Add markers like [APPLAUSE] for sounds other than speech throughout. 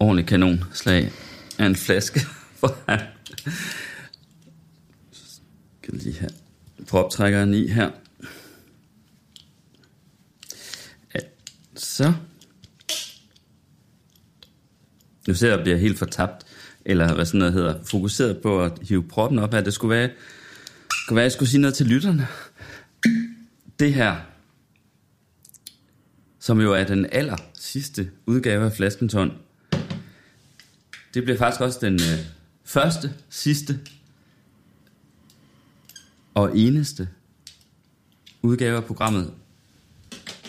ordentlig kanonslag af en flaske [LAUGHS] for ham. Skal lige have proptrækkeren i her. Ja, så. Nu ser jeg, at jeg bliver helt fortabt, eller hvad sådan noget hedder, fokuseret på at hive proppen op her. Det skulle være, skulle være, at jeg skulle sige noget til lytterne. Det her, som jo er den aller sidste udgave af Flaskentånd, det bliver faktisk også den øh, første, sidste og eneste udgave af programmet,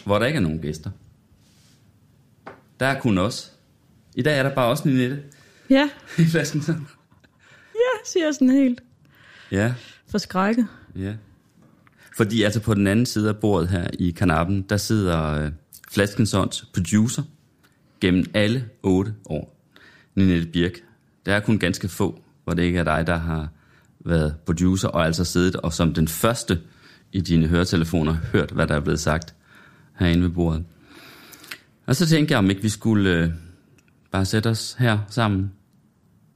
hvor der ikke er nogen gæster. Der er kun os. I dag er der bare også Ninette Ja, [LAUGHS] i Flaskenton. ja, siger jeg sådan helt Ja, forskrækket. ja. Fordi altså på den anden side af bordet her i kanappen, der sidder øh, Flaskensons producer gennem alle otte år. Ninette Birk. Der er kun ganske få, hvor det ikke er dig, der har været producer, og altså siddet og som den første i dine høretelefoner hørt, hvad der er blevet sagt herinde ved bordet. Og så tænkte jeg, om ikke vi skulle øh, bare sætte os her sammen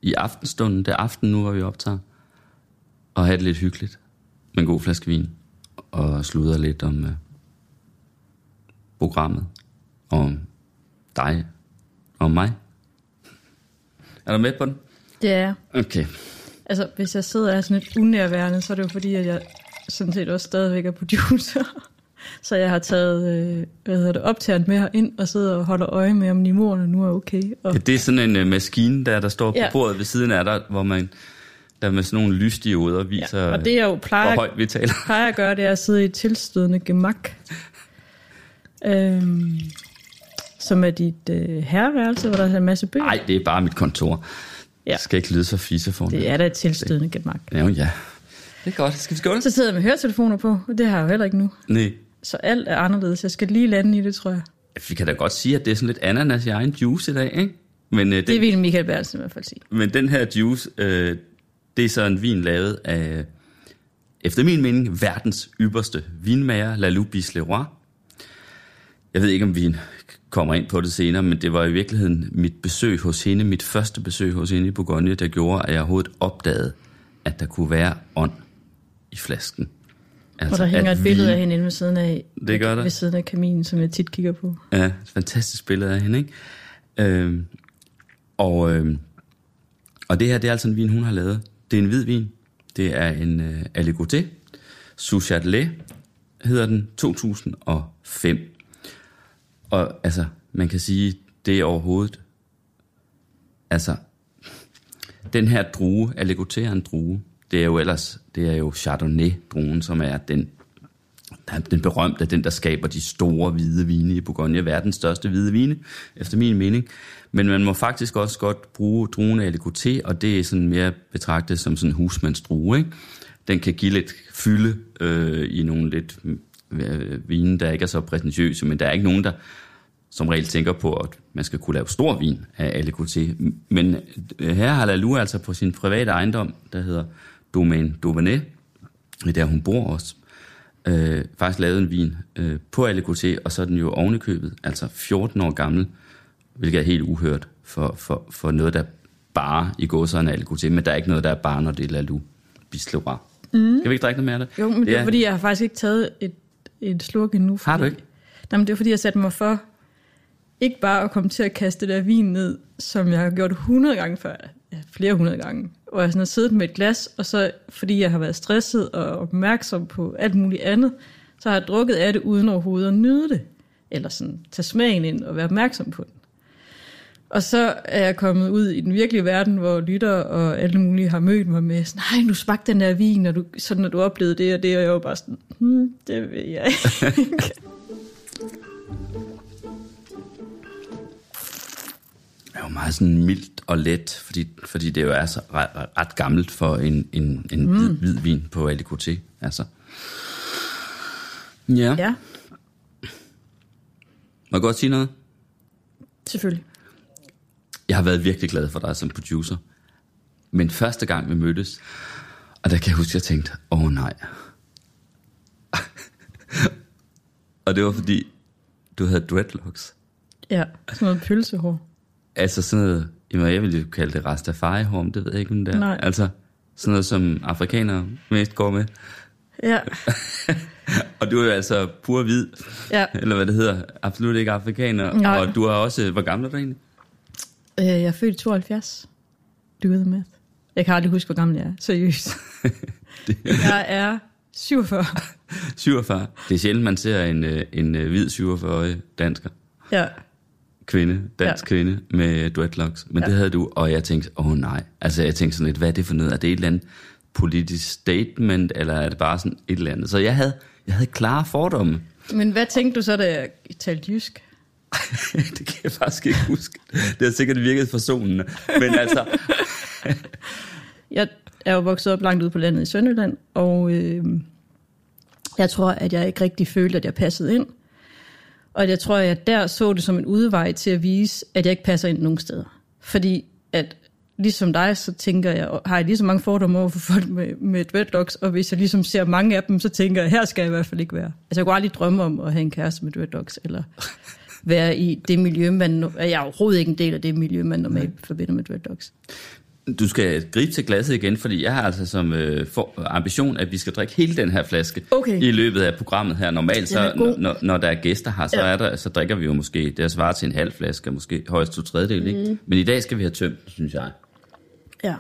i aftenstunden, det er aften nu, hvor vi optager, og have det lidt hyggeligt med en god flaske vin, og sludre lidt om øh, programmet, og om dig, og om mig. Er du med på den? Det er Okay. Altså, hvis jeg sidder og er sådan lidt unærværende, så er det jo fordi, at jeg sådan set også stadigvæk er producer. [LAUGHS] Så jeg har taget, øh, hvad hedder det, optageren med ind og sidder og holder øje med, om niveauerne nu er okay. Og, Ja, det er sådan en uh, maskine, der, der står på Ja. bordet ved siden af dig, hvor man der med sådan nogle lysdioder viser, ja, og det jeg jo hvor plejer, højt vi taler. plejer at gøre, det er at sidde i et tilstødende gemak. [LAUGHS] Øhm, som er dit øh, herreværelse, hvor der er en masse bøger. Nej, det er bare mit kontor. Ja. Det skal ikke lyde så fisse for Det er da et tilstødende gemak. Ja, ja. Det er godt. Skal vi skåle? Så sidder jeg med høretelefoner på, og det har jeg jo heller ikke nu. Nej. Så alt er anderledes. Jeg skal lige lande i det, tror jeg. Vi kan da godt sige, at det er sådan lidt ananas i egen juice i dag, ikke? Men, Det den, vil Michael Bertelsen i hvert fald sige. men den her juice, uh, det er så en vin lavet af, efter min mening, verdens ypperste vinmager, Lalou Bisleroy. Jeg ved ikke, om vi kommer ind på det senere, men det var i virkeligheden mit besøg hos hende, mit første besøg hos hende i Bourgogne, der gjorde, at jeg overhovedet opdagede, at der kunne være ånd i flasken. Og der hænger et billede vin- af hende inde ved siden af, Det gør der. ved siden af kaminen, som jeg tit kigger på. Ja, et fantastisk billede af hende, ikke? Øhm, og, øhm, og det her, det er altså en vin, hun har lavet. Det er en hvid vin. Det er en øh, Aligoté. Sous Châtelet hedder den 2005. Og altså, man kan sige, det er overhovedet... Altså, den her drue, Aligoté en drue. Det er jo ellers, det er jo Chardonnay-druen, som er den der er den berømte, den der skaber de store hvide vine i Bourgogne, verdens største hvide vine, efter min mening. Men man må faktisk også godt bruge druen af Aligoté, og det er sådan mere betragtet som sådan en husmandsdrue. Ikke? Den kan give lidt fylde øh, i nogle lidt vine, der ikke er så præsentøse, men der er ikke nogen, der som regel tænker på, at man skal kunne lave stor vin af Aligoté. Men øh, her har Lalou altså på sin private ejendom, der hedder Domaine Dauvenet, der hun bor også, øh, faktisk lavet en vin øh, på Aligoté, og så er den jo ovenikøbet, altså 14 år gammel, hvilket er helt uhørt for, for, for noget, der bare i går så en Aligoté, men der er ikke noget, der er bare, når det er Lalou Bisleroy. Mm. Skal vi ikke drikke noget mere af det? Jo, men det er fordi, jeg har faktisk ikke taget et, et slurk endnu. Fordi, Har du ikke? Nej, men det er fordi, jeg satte mig for ikke bare at komme til at kaste det der vin ned, som jeg har gjort 100 gange før, ja, flere hundrede gange, hvor jeg sådan har siddet med et glas, og så fordi jeg har været stresset og opmærksom på alt muligt andet, så har jeg drukket af det uden overhovedet at nyde det, eller sådan tage smagen ind og være opmærksom på den. Og så er jeg kommet ud i den virkelige verden, hvor lytter og alle mulige har mødt mig med, sådan, nej, du smagte den der vin, og du, sådan, når du oplevede det og det, og jeg var bare sådan, hmm, det vil jeg ikke. er jo meget sådan mildt og let, fordi, fordi det jo er så ret, ret gammelt for en, en, en mm. hvid, hvid vin på Alicoté. Altså. Ja. Ja, Må jeg godt sige noget? selvfølgelig. Jeg har været virkelig glad for dig som producer. Men første gang vi mødtes, og der kan jeg huske, at jeg tænkte, åh oh, nej. [LAUGHS] og det var fordi, du havde dreadlocks. Ja, sådan noget pølsehår. Altså sådan noget, jamen jeg ville jo kalde det Rastafari-horn, det ved jeg ikke, om det er. Nej. Altså sådan noget, som afrikanere mest går med. Ja, [LAUGHS] Og du er jo altså pur hvid, ja. eller hvad det hedder, absolut ikke afrikaner. Nej. Og du har også, hvor gammel er du egentlig? Øh, jeg er født i 72. Du ved med. Jeg kan aldrig huske, hvor gammel jeg er. Seriøst. [LAUGHS] jeg er 47. 47. [LAUGHS] Det er sjældent, man ser en, øh, en øh, hvid 47-årig dansker. Ja, kvinde, dansk ja. kvinde med dreadlocks. Men ja. det havde du, og jeg tænkte, åh oh, nej. Altså jeg tænkte sådan lidt, hvad er det for noget? Er det et eller andet politisk statement, eller er det bare sådan et eller andet? Så jeg havde, jeg havde klare fordomme. men hvad tænkte du så, da jeg talte jysk? [LAUGHS] det kan jeg faktisk ikke huske. Det har sikkert virket forsonende. Men altså, [LAUGHS] Jeg er jo vokset op langt ude på landet i Sønderjylland, og øh, jeg tror, at jeg ikke rigtig følte, at jeg passede ind. Og jeg tror, at jeg der så det som en udvej til at vise, at jeg ikke passer ind nogen steder. Fordi at ligesom dig, så tænker jeg, har jeg lige så mange fordomme over for folk med, med dreadlocks, og hvis jeg ligesom ser mange af dem, så tænker jeg, her skal jeg i hvert fald ikke være. Altså jeg kunne aldrig drømme om at have en kæreste med dreadlocks, eller være i det miljø, man... Jeg er overhovedet ikke en del af det miljø, man normalt forbinder med dreadlocks. du skal gribe til glasset igen, fordi jeg har altså som øh, for, ambition, at vi skal drikke hele den her flaske Okay. i løbet af programmet her. Normalt, så, når, når der er gæster her, så, Ja. er der, så drikker vi jo måske, det svarer til en halv flaske, måske højst to tredjedel, ikke? Mm. Men i dag skal vi have tømt, synes jeg. Ja.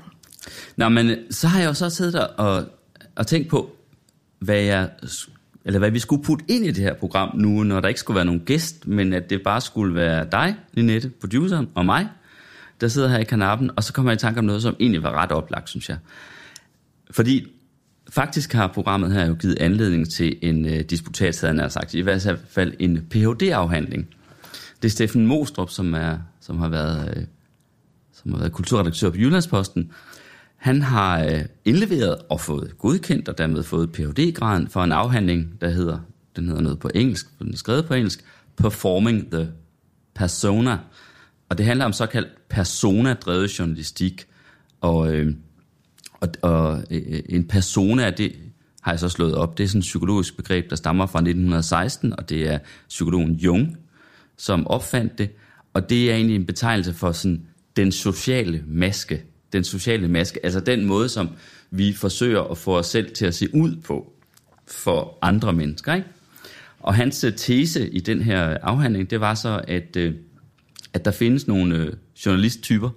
Nå, men øh, så har jeg jo så siddet der og, og tænkt på, hvad, jeg, eller hvad vi skulle putte ind i det her program nu, når der ikke skulle være nogen gæst, men at det bare skulle være dig, Linette, produceren, og mig, der sidder her i kanappen, og så kommer jeg i tanke om noget, som egentlig var ret oplagt, synes jeg. Fordi faktisk har programmet her jo givet anledning til en øh, disputat, havde han sagt, i hvert fald en Ph.D.-afhandling. Det er Steffen Mostrup, som, er, som har været... Øh, som har været kulturredaktør på Jyllandsposten, han har øh, indleveret og fået godkendt, og dermed fået Ph.D.-graden for en afhandling, der hedder, den hedder noget på engelsk, for den er skrevet på engelsk, Performing the Persona. Og det handler om såkaldt persona-drevet journalistik. Og, øh, og, og øh, en persona, det har jeg så slået op, det er sådan et psykologisk begreb, der stammer fra 1916, og det er psykologen Jung, som opfandt det. Og det er egentlig en betegnelse for sådan den sociale maske. Den sociale maske, altså den måde, som vi forsøger at få os selv til at se ud på for andre mennesker. Ikke? Og hans øh, tese i den her afhandling, det var så, at, øh, at der findes nogle øh, journalisttyper,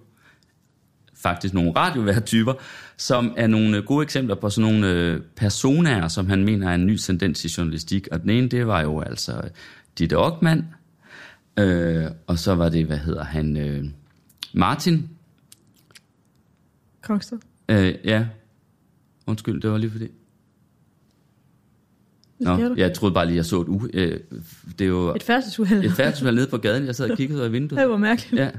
faktisk nogle radioværtyper, som er nogle gode eksempler på sådan nogle personaer, personer, som han mener er en ny tendens i journalistik. Og den ene, det var jo altså Ditte Ockmann, øh, og så var det, hvad hedder han, øh, Martin. Kongsted. Øh, ja, undskyld, det var lige fordi. Nå, jeg troede bare lige, jeg så et u... Øh, det er jo Et færdselsuheld. et færdselsuheld nede på gaden. Jeg sad og kiggede ud af vinduet. [LAUGHS] Det var mærkeligt. Ja,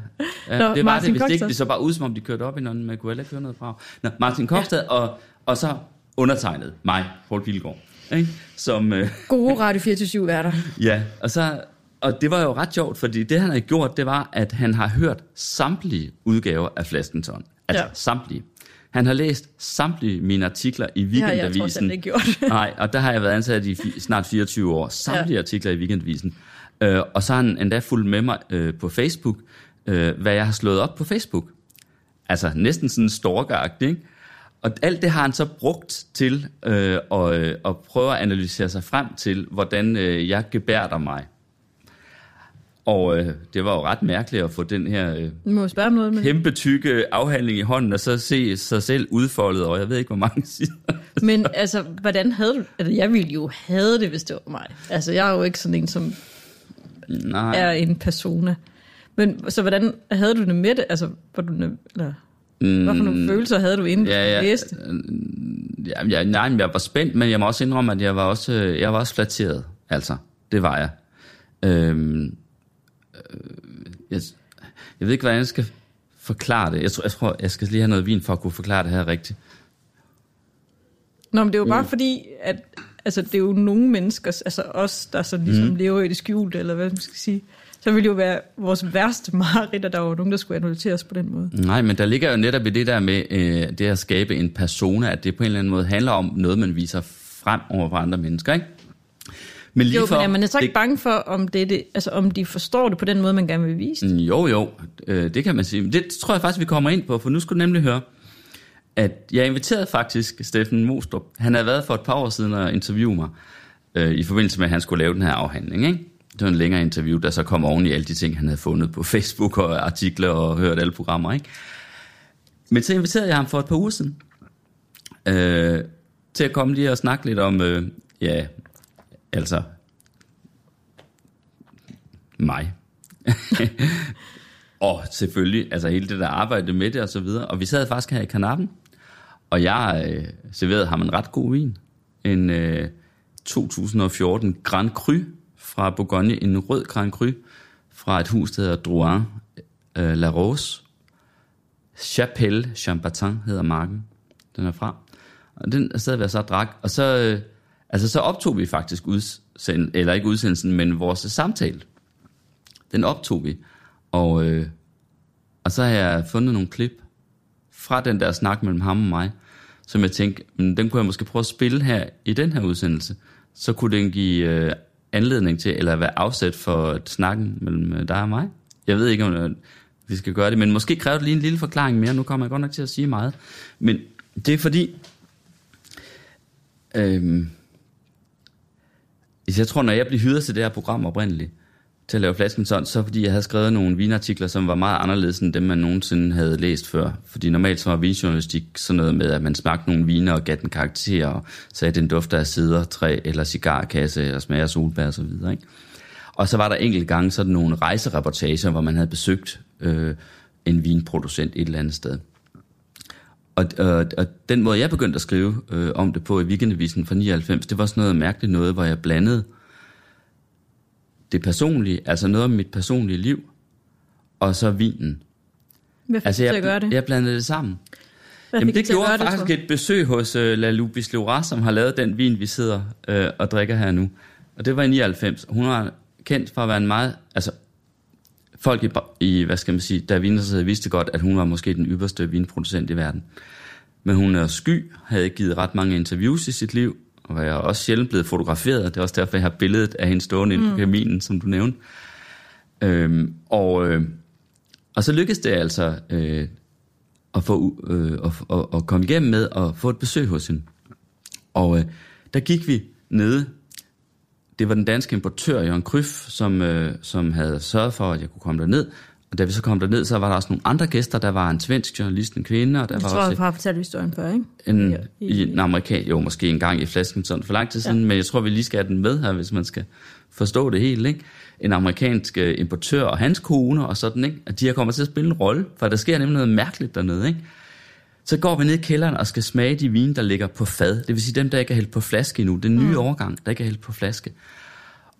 ja Nå, det var Martin det, hvis det ikke. Det så bare ud, som om de kørte op i nogen, men jeg kunne heller ikke høre noget fra. Nå, Martin Kongstad, ja. og, og så undertegnet mig, Paul Pilgaard. Ikke? Som, øh, [LAUGHS] Gode Radio 24 værter. [LAUGHS] ja, og så... Og det var jo ret sjovt, fordi det han har gjort, det var, at han har hørt samtlige udgaver af Flaskenton. Altså Ja. ja. samtlige. Han har læst samtlige mine artikler i Det har jeg Weekendavisen. alt ikke gjort. [LAUGHS] Nej, og der har jeg været ansat i snart 24 år. Samtlige ja. artikler i Weekendavisen. Øh, og så har han endda fulgt med mig øh, på Facebook, øh, hvad jeg har slået op på Facebook. Altså næsten sådan stalkeragtigt, ikke? Og alt det har han så brugt til øh, at, øh, at prøve at analysere sig frem til, hvordan øh, jeg gebærder mig. Og øh, det var jo ret mærkeligt at få den her øh, Du må spørge om noget, men, kæmpe tykke afhandling i hånden, og så se sig selv udfoldet over, jeg ved ikke, hvor mange [LAUGHS] sider. men altså, hvordan havde du... Altså, jeg ville jo have det, hvis det var mig. Altså, jeg er jo ikke sådan en, som Nej. er en persona. Men så hvordan havde du det med det? Altså, var du, eller, hvad for nogle følelser havde du inden Mm. Ja, du ja. læste? Ja, ja, nej, jeg var spændt, men jeg må også indrømme, at jeg var også, øh, jeg var også flatteret. Altså, det var jeg. Øhm, øh, jeg, Jeg ved ikke, hvordan jeg skal forklare det. Jeg tror, jeg, tror, jeg skal lige have noget vin for at kunne forklare det her rigtigt. Nå, men det er jo bare fordi, at altså, det er jo nogle mennesker, altså os, der så ligesom mm. lever i det skjulte, eller hvad man skal sige, så ville det jo være vores værste [LAUGHS] mareridt, at der var nogen, der skulle analysere os på den måde. Nej, men der ligger jo netop i det der med øh, det at skabe en persona, at det på en eller anden måde handler om noget, man viser frem over for andre mennesker, ikke? Men lige jo, for, men er man så ikke det, bange for, om, det, det, altså, om de forstår det på den måde, man gerne vil vise det? Jo, jo, øh, det kan man sige. Det tror jeg faktisk, vi kommer ind på, for nu skulle du nemlig høre, at jeg inviterede faktisk Steffen Mostrup. Han havde været for et par år siden og interviewe mig, øh, i forbindelse med, at han skulle lave den her afhandling, ikke? Det var en længere interview, der så kom oven i alle de ting, han havde fundet på Facebook og artikler og hørt alle programmer, ikke? Men så inviterede jeg ham for et par uger siden, øh, til at komme lige og snakke lidt om, øh, ja, altså, mig. [LAUGHS] og selvfølgelig, altså hele det der arbejde med det og så videre. Og vi sad faktisk her i kanappen, og jeg øh, serverede ham en ret god vin. En øh, 2014 Grand Cru fra Bourgogne, en rød Grand Cru fra et hus, der hedder Drouin øh, La Rose. Chapelle Chambertin hedder marken, den er fra. Og den sad vi så og drak, og så, øh, altså, så optog vi faktisk udsend, eller ikke udsendelsen, men vores samtale. Den optog vi, og, øh, og så har jeg fundet nogle klip fra den der snak mellem ham og mig, som jeg tænkte, mm, den kunne jeg måske prøve at spille her i den her udsendelse. Så kunne den give øh, anledning til, eller være afsæt for snakken mellem øh, dig og mig. Jeg ved ikke, om øh, vi skal gøre det, men måske kræver det lige en lille forklaring mere. Nu kommer jeg godt nok til at sige meget. Men det er fordi, øh, jeg tror, når jeg blev hyret til det her program oprindeligt, til at lave flasken sådan, så fordi jeg havde skrevet nogle vinartikler, som var meget anderledes end dem, man nogensinde havde læst før. Fordi normalt så var vinjournalistik sådan noget med, at man smagte nogle viner og gav den karakter, og sagde, den dufter af sider, træ eller cigarkasse, eller smager af solbær og så videre. Ikke? Og så var der enkelte gange sådan nogle rejsereportager, hvor man havde besøgt øh, en vinproducent et eller andet sted. Og, og, og den måde, jeg begyndte at skrive øh, om det på i Weekendavisen fra 99, det var sådan noget mærkeligt noget, hvor jeg blandede det personlige, altså noget om mit personlige liv, og så vinen. Hvad fik altså, jeg, til at gøre det? Jeg blandede det sammen. Hvad Jamen, det gjorde det, faktisk et besøg hos uh, La Lubis Leura, som har lavet den vin, vi sidder uh, og drikker her nu. Og det var i 99. Hun var kendt for at være en meget... Altså, folk i, i hvad skal man sige, der viner vidste godt, at hun var måske den ypperste vinproducent i verden. Men hun er sky, havde givet ret mange interviews i sit liv, og jeg er også sjældent blevet fotograferet. Det er også derfor, jeg har billedet af hende stående mm. på kaminen, som du nævnte. Øhm, og, øh, og så lykkedes det altså øh, at, få, øh, at, at, at komme igennem med at få et besøg hos hende. Og øh, der gik vi nede. Det var den danske importør, Jørgen Kryf, som, øh, som havde sørget for, at jeg kunne komme derned. Og da vi så kom derned, så var der også nogle andre gæster. Der var en svensk journalist, en kvinde. Og der jeg var tror, også jeg har fortalt historien før, ikke? En, ja, i, en amerikan, jo, måske en gang i flasken sådan for lang tid siden, ja. men jeg tror, vi lige skal have den med her, hvis man skal forstå det helt, ikke? En amerikansk uh, importør og hans kone og sådan, ikke? At de her kommer til at spille en rolle, for der sker nemlig noget mærkeligt dernede, ikke? Så går vi ned i kælderen og skal smage de vine, der ligger på fad. Det vil sige dem, der ikke er hældt på flaske endnu. Den nye mm. overgang, der ikke er hældt på flaske.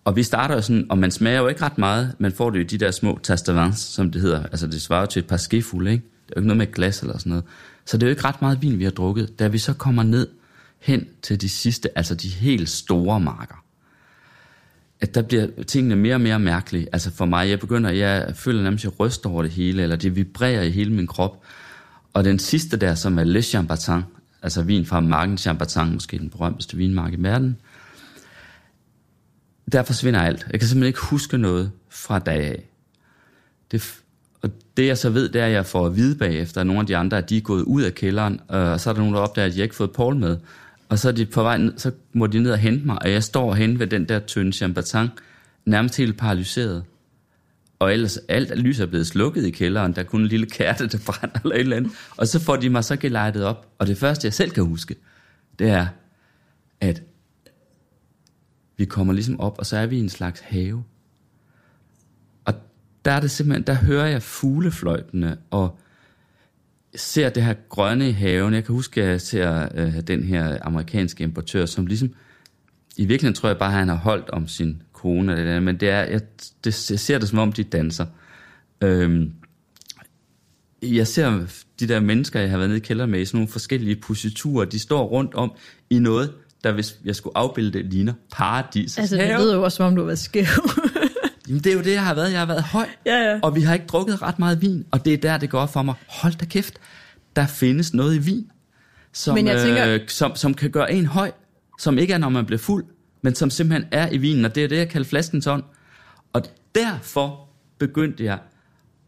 Og vi starter jo sådan, og man smager jo ikke ret meget, man får det jo de der små tastavans, som det hedder. Altså det svarer til et par skefulde, ikke? Det er jo ikke noget med glas eller sådan noget. Så det er jo ikke ret meget vin, vi har drukket. Da vi så kommer ned hen til de sidste, altså de helt store marker, at der bliver tingene mere og mere mærkelige. Altså for mig, jeg begynder, jeg føler nærmest, at jeg ryster over det hele, eller det vibrerer i hele min krop. Og den sidste der, som er Le Chambertin, altså vin fra marken Chambertin, måske den berømteste vinmark i verden, der forsvinder alt. Jeg kan simpelthen ikke huske noget fra dag af. Det, og det jeg så ved, det er, at jeg får at vide bagefter, at nogle af de andre, at de er gået ud af kælderen, øh, og så er der nogen, der opdager, at jeg ikke har fået Paul med. Og så er de på vej ned, så må de ned og hente mig, og jeg står hen ved den der tynde chambertin, nærmest helt paralyseret. Og ellers alt lys er blevet slukket i kælderen, der er kun en lille kærte, der brænder eller et eller andet. Og så får de mig så gelejtet op. Og det første, jeg selv kan huske, det er, at vi kommer ligesom op, og så er vi i en slags have. Og der er det simpelthen, der hører jeg fuglefløjtene, og ser det her grønne i haven. Jeg kan huske, at jeg ser øh, den her amerikanske importør, som ligesom, i virkeligheden tror jeg bare, at han har holdt om sin kone, eller det, men det er, jeg, det, jeg ser det som om, de danser. Øhm, jeg ser de der mennesker, jeg har været nede i kælderen med, i sådan nogle forskellige positurer, de står rundt om i noget, der hvis jeg skulle afbilde det, ligner paradis. Altså, det lyder jo også, som om du har været skæv. [LAUGHS] Jamen, det er jo det, jeg har været. Jeg har været høj, Ja, ja. og vi har ikke drukket ret meget vin, og det er der, det går for mig. Hold da kæft, der findes noget i vin, som, Men jeg tænker- øh, som, som kan gøre en høj, som ikke er, når man bliver fuld, men som simpelthen er i vinen, og det er det, jeg kalder flaskens ånd. Og derfor begyndte jeg,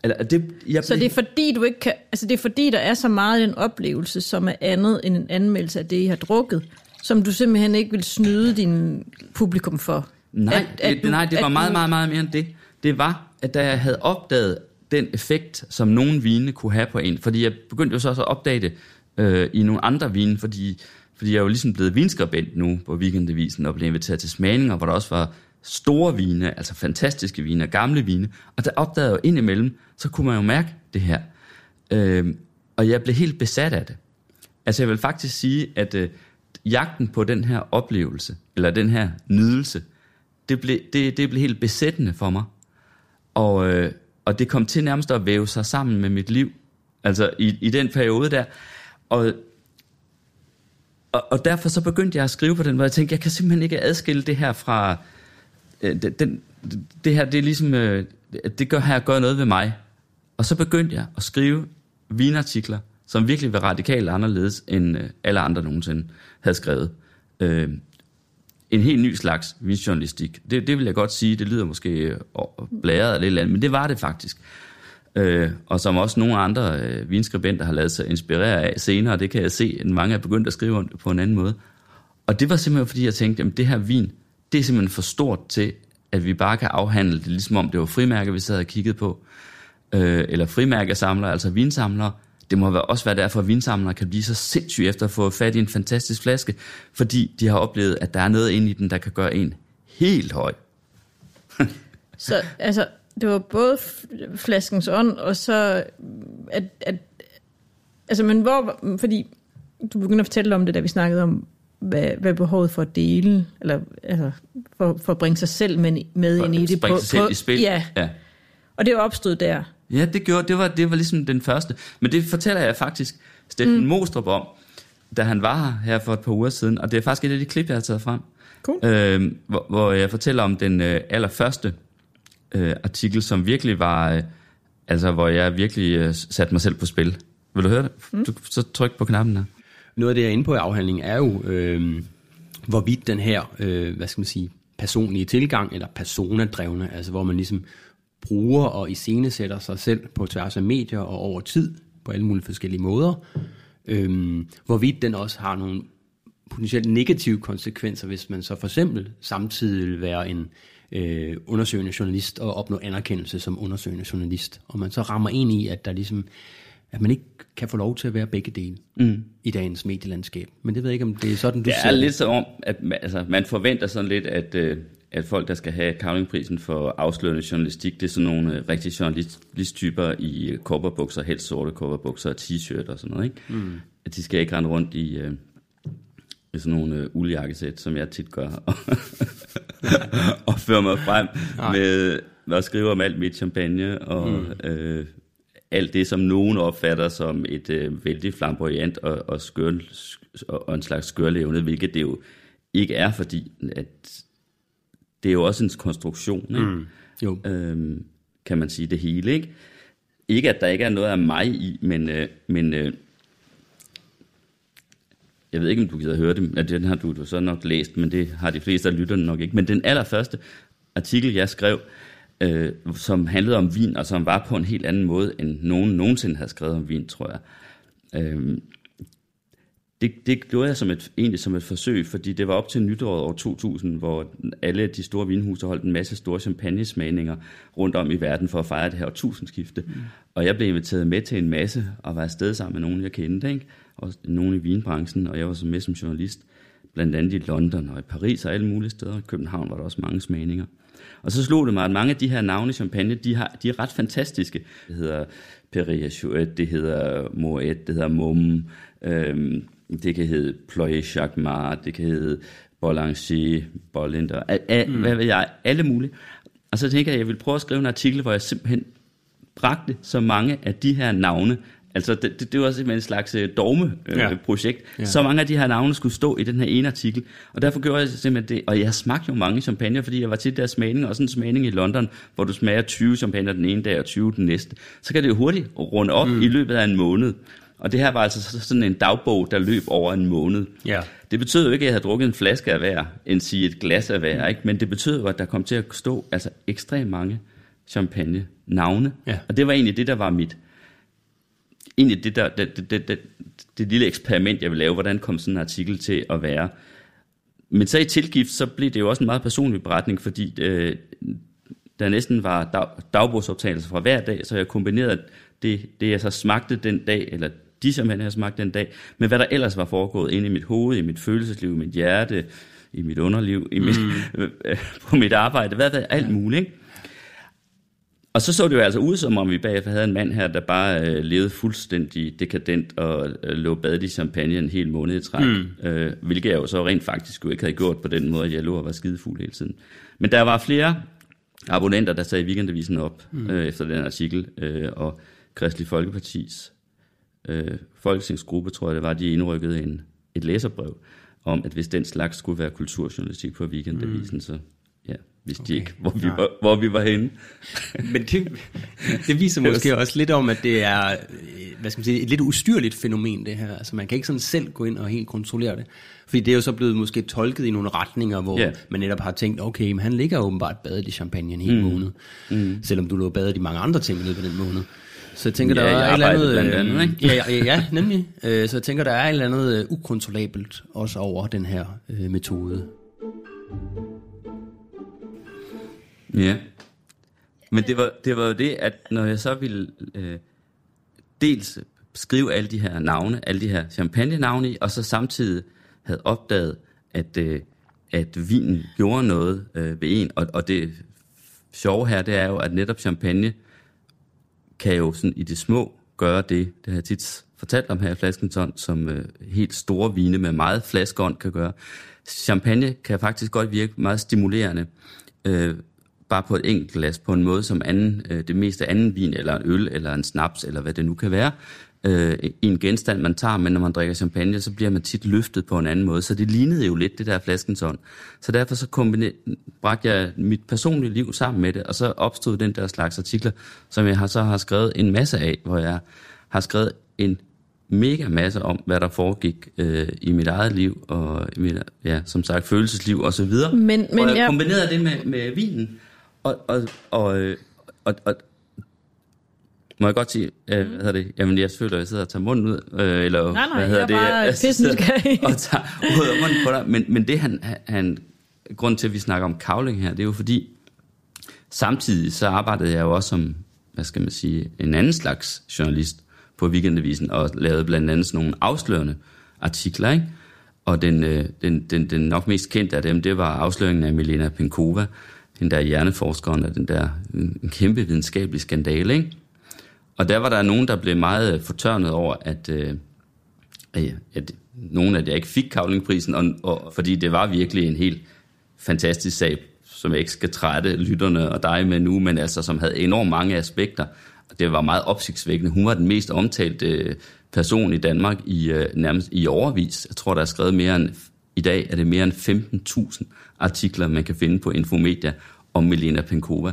eller det, jeg Så det er fordi, du ikke kan, altså det er fordi, der er så meget i den oplevelse, som er andet end en anmeldelse af det, I har drukket, som du simpelthen ikke vil snyde din publikum for. Nej, At- at det, du- nej, det var du- meget, meget, meget mere end det. Det var, at da jeg havde opdaget den effekt, som nogle vine kunne have på en, fordi jeg begyndte jo så også at opdage det øh, i nogle andre vine, fordi, fordi jeg er jo ligesom blevet vinskribent nu på Weekendavisen og blev inviteret til smagninger, hvor der også var store vine, altså fantastiske vine, gamle vine, og der opdagede jeg jo indimellem, så kunne man jo mærke det her. Øh, og jeg blev helt besat af det. Altså jeg vil faktisk sige, at øh, jagten på den her oplevelse, eller den her nydelse, det blev, det, det blev helt besættende for mig. Og, øh, og det kom til nærmest at væve sig sammen med mit liv. Altså i, i den periode der. Og, og, og derfor så begyndte jeg at skrive på den, hvor jeg tænkte, jeg kan simpelthen ikke adskille det her fra... Øh, den, det her, det er ligesom... Øh, det gør her gør noget ved mig. Og så begyndte jeg at skrive vinartikler, som virkelig var radikalt anderledes, end øh, alle andre nogensinde havde skrevet. Øh, en helt ny slags vinjournalistik. Det, det vil jeg godt sige, det lyder måske øh, blæret eller et eller andet, men det var det faktisk. Øh, og som også nogle andre øh, vinskribenter har lavet sig inspirere af senere, det kan jeg se, at mange er begyndt at skrive om det på en anden måde. Og det var simpelthen fordi, jeg tænkte, at det her vin, det er simpelthen for stort til, at vi bare kan afhandle det, ligesom om det var frimærker, vi sad og kiggede på. Øh, eller frimærkesamlere, altså vinsamlere. Det må også være derfor, at vinsamlere kan blive så sindssyge efter at få fat i en fantastisk flaske, fordi de har oplevet, at der er noget inde i den, der kan gøre en helt høj. Så altså, det var både flaskens ånd, og så at, at altså, men hvor, fordi du begyndte at fortælle om det, da vi snakkede om, hvad, hvad behovet for at dele, eller altså, for, for at bringe sig selv med, med ind i det. Springe sig selv i spil. Ja, ja. og det opstod der. Ja, det gjorde, det var, det var ligesom den første. Men det fortæller jeg faktisk Steffen mm. Mostrup om, da han var her, her for et par uger siden. Og det er faktisk et af de klip, jeg har taget frem. Cool. Øh, hvor, hvor jeg fortæller om den øh, allerførste øh, artikel, som virkelig var, øh, altså hvor jeg virkelig øh, satte mig selv på spil. Vil du høre det? Mm. Du, så tryk på knappen der. Noget af det, jeg er inde på i afhandlingen, er jo, øh, hvorvidt den her, øh, hvad skal man sige, personlige tilgang, eller personadrevne, altså hvor man ligesom bruger og iscenesætter sig selv på tværs af medier og over tid, på alle mulige forskellige måder, øh, hvorvidt den også har nogle potentielt negative konsekvenser, hvis man så for eksempel samtidig vil være en øh, undersøgende journalist og opnå anerkendelse som undersøgende journalist, og man så rammer ind i, at der ligesom at man ikke kan få lov til at være begge dele mm. i dagens medielandskab. Men det ved jeg ikke, om det er sådan, du Det ser er lidt så om, at man, altså, man forventer sådan lidt, at, øh, at folk, der skal have Cavlingprisen for afslørende journalistik, det er sådan nogle øh, rigtige journalisttyper i øh, kopperbukser, helst sorte kopperbukser og t-shirt og sådan noget. Ikke? Mm. At de skal ikke rende rundt i, øh, i sådan nogle øh, uldjakkesæt, som jeg tit gør, og, [LAUGHS] og føre mig frem med, med at skrive om alt mit champagne og mm. øh, alt det, som nogen opfatter som et øh, vældig flamboyant og, og, skør, og, og en slags skørlevende, hvilket det jo ikke er, fordi at det er jo også en konstruktion, ikke? Mm. Jo. Øhm, kan man sige det hele, ikke? Ikke at der ikke er noget af mig i, men, øh, men øh, jeg ved ikke, om du gider høre det, at den har du, du så nok læst, men det har de fleste af lytterne nok ikke. Men den allerførste artikel, jeg skrev, øh, som handlede om vin, og som var på en helt anden måde, end nogen nogensinde havde skrevet om vin, tror jeg. Øh, det, det gjorde jeg som et, egentlig som et forsøg, fordi det var op til nytåret år 2000, hvor alle de store vinhuse holdt en masse store champagnesmagninger rundt om i verden for at fejre det her årtusindskifte. Mm. Og jeg blev inviteret med til en masse og var afsted sammen med nogen, jeg kendte, ikke? Og nogen i vinbranchen, og jeg var så med som journalist, blandt andet i London og i Paris og alle mulige steder. I København var der også mange smagninger. Og så slog det mig, at mange af de her navne i champagne, de, har, de er ret fantastiske. Det hedder Perrier Chouette, det hedder Moet, det hedder Mum, øhm, det kan hedde Ploye Jacquemart, det kan hedde Bollanger, Bollinder, a, a, mm. hvad ved jeg, alle mulige. Og så tænker jeg, at jeg vil prøve at skrive en artikel, hvor jeg simpelthen bragte så mange af de her navne, altså det, det, det var simpelthen en slags øh, dogme-projekt, øh, Ja. projekt. Ja. så mange af de her navne skulle stå i den her ene artikel, og derfor gjorde jeg simpelthen det, og jeg smagte jo mange champagne, fordi jeg var til der smagning, og sådan en smagning i London, hvor du smager 20 champagne den ene dag og 20 den næste, så kan det jo hurtigt runde op mm. i løbet af en måned. Og det her var altså så- sådan en dagbog, der løb over en måned. Ja. Det betød jo ikke, at jeg havde drukket en flaske af hver, end sige et glas af hver, ikke? men det betød jo, at der kom til at stå altså ekstremt mange champagne navne. Ja. Og det var egentlig det, der var mit, egentlig det, der, det, det, det, det, det lille eksperiment, jeg ville lave, hvordan kom sådan en artikel til at være. Men så i tilgift, så blev det jo også en meget personlig beretning, fordi øh, der næsten var dag, dagbogsoptagelser fra hver dag, så jeg kombinerede det, det, jeg så smagte den dag, eller de champagne, jeg smagte den dag, med hvad der ellers var foregået inde i mit hoved, i mit følelsesliv, i mit hjerte, i mit underliv, i mit, mm. [LAUGHS] på mit arbejde, hvad, hvad, alt muligt. Ikke? Og så så det jo altså ud, som om vi bagefter havde en mand her, der bare øh, levede fuldstændig dekadent og øh, lå badet i champagne en hel måned i træk. Mm. Øh, hvilket jeg jo så rent faktisk jo ikke havde gjort på den måde, at jeg lå og var skidefuld hele tiden. Men der var flere abonnenter, der sagde weekendavisen op mm. øh, efter den artikel, øh, og Kristelig Folkepartis øh, folketingsgruppe, tror jeg det var, de indrykkede en, et læserbrev om, at hvis den slags skulle være kulturjournalistik på weekendavisen, mm. så vidste okay. de ikke, hvor vi, Nej. var, hvor vi var henne. [LAUGHS] Men det, det viser måske også lidt om, at det er øh, hvad skal man sige, et lidt ustyrligt fænomen, det her. Altså man kan ikke sådan selv gå ind og helt kontrollere det. Fordi det er jo så blevet måske tolket i nogle retninger, hvor Ja. man netop har tænkt, okay, men han ligger åbenbart badet i champagne en hel mm. måned. Mm. Selvom du lå badet i mange andre ting i løbet af den måned. Så jeg tænker, Ja, der er et eller andet... blandt øh, andet, Ja, ja, ja, nemlig. Øh, Så jeg tænker, der er et eller andet ukontrollabelt også over den her øh, metode. Ja. Men det var, det var jo det, at når jeg så ville øh, dels skrive alle de her navne, alle de her champagne-navne i, og så samtidig havde opdaget, at, øh, at vinen gjorde noget øh, ved en. Og, og det sjove her, det er jo, at netop champagne kan jo sådan i det små gøre det, det har jeg tit fortalt om her i Flaskenton, som øh, helt store vine med meget flaskeånd kan gøre. Champagne kan faktisk godt virke meget stimulerende, øh, bare på et enkelt glas, på en måde som anden, øh, det meste anden vin, eller en øl, eller en snaps, eller hvad det nu kan være, øh, i en genstand, man tager, men når man drikker champagne, så bliver man tit løftet på en anden måde. Så det lignede jo lidt det der flaskensånd. Så derfor så kombine- bragte jeg mit personlige liv sammen med det, og så opstod den der slags artikler, som jeg har, så har skrevet en masse af, hvor jeg har skrevet en mega masse om, hvad der foregik øh, i mit eget liv, og i mit, ja, som sagt, følelsesliv og så videre. Men- men og jeg jeg- kombinerede det med, med vinen, og, og, og, og, og må jeg godt sige, øh, hvad hedder det? Jamen, jeg føler, at jeg sidder og tager munden ud, øh, eller Nej, nej, hvad hedder jeg det? er bare pissnysgerrig. og tager ud af munden på dig. Men, men det, han, han, grund til, at vi snakker om kavling her, det er jo fordi, samtidig så arbejdede jeg jo også som, hvad skal man sige, en anden slags journalist på Weekendavisen, og lavede blandt andet sådan nogle afslørende artikler, ikke? Og den, øh, den, den, den nok mest kendte af dem, det var afsløringen af Milena Penkova, den der hjerneforskeren og den der øh, en kæmpe videnskabelig skandale, ikke? Og der var der nogen, der blev meget øh, fortørnet over, at, øh, at, at nogen af jer ikke fik kavlingprisen, og, og, fordi det var virkelig en helt fantastisk sag, som jeg ikke skal trætte lytterne og dig med nu, men altså som havde enormt mange aspekter. Og det var meget opsigtsvækkende. Hun var den mest omtalte øh, person i Danmark i øh, nærmest i overvis. Jeg tror, der er skrevet mere end, i dag er det mere end 15.000 artikler, man kan finde på Infomedia om Melina Penkova.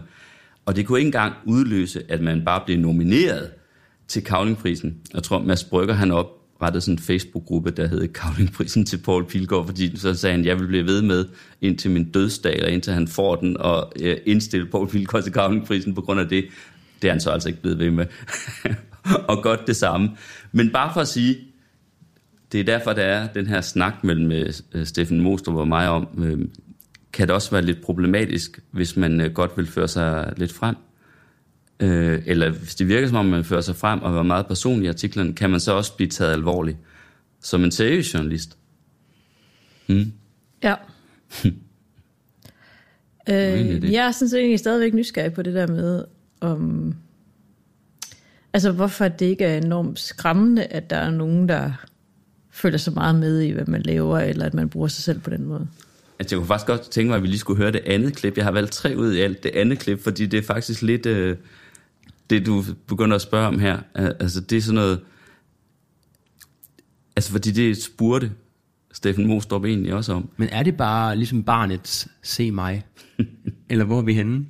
Og det kunne ikke engang udløse, at man bare blev nomineret til Kavlingprisen. Jeg tror, Mads Brygger, han oprettede sådan en Facebook-gruppe, der hed Kavlingprisen til Paul Pilgaard, fordi så sagde han, jeg vil blive ved med indtil min dødsdag, eller indtil han får den, og øh, indstille Paul Pilgaard til Kavlingprisen på grund af det. Det er han så altså ikke blevet ved med. [LAUGHS] og godt det samme. Men bare for at sige, det er derfor, der er den her snak mellem øh, Steffen Mostrup og mig om, øh, kan det også være lidt problematisk, hvis man øh, godt vil føre sig lidt frem. Øh, eller hvis det virker som om, man fører sig frem og er meget personlig i artiklen, kan man så også blive taget alvorligt som en seriøs journalist. Ja. [LAUGHS] egentlig øh, jeg er sådan set egentlig stadigvæk nysgerrig på det der med, om... Altså, hvorfor det ikke er enormt skræmmende, at der er nogen, der føler så meget med i, hvad man laver, eller at man bruger sig selv på den måde. Altså, jeg kunne faktisk godt tænke mig, at vi lige skulle høre det andet klip. Jeg har valgt tre ud i alt det andet klip, fordi det er faktisk lidt... Øh, det du begynder at spørge om her, er- altså det er sådan noget, altså fordi det spurgte Steffen Mostrup egentlig også om. Men er det bare ligesom barnets se mig? [LAUGHS] Eller hvor er vi henne?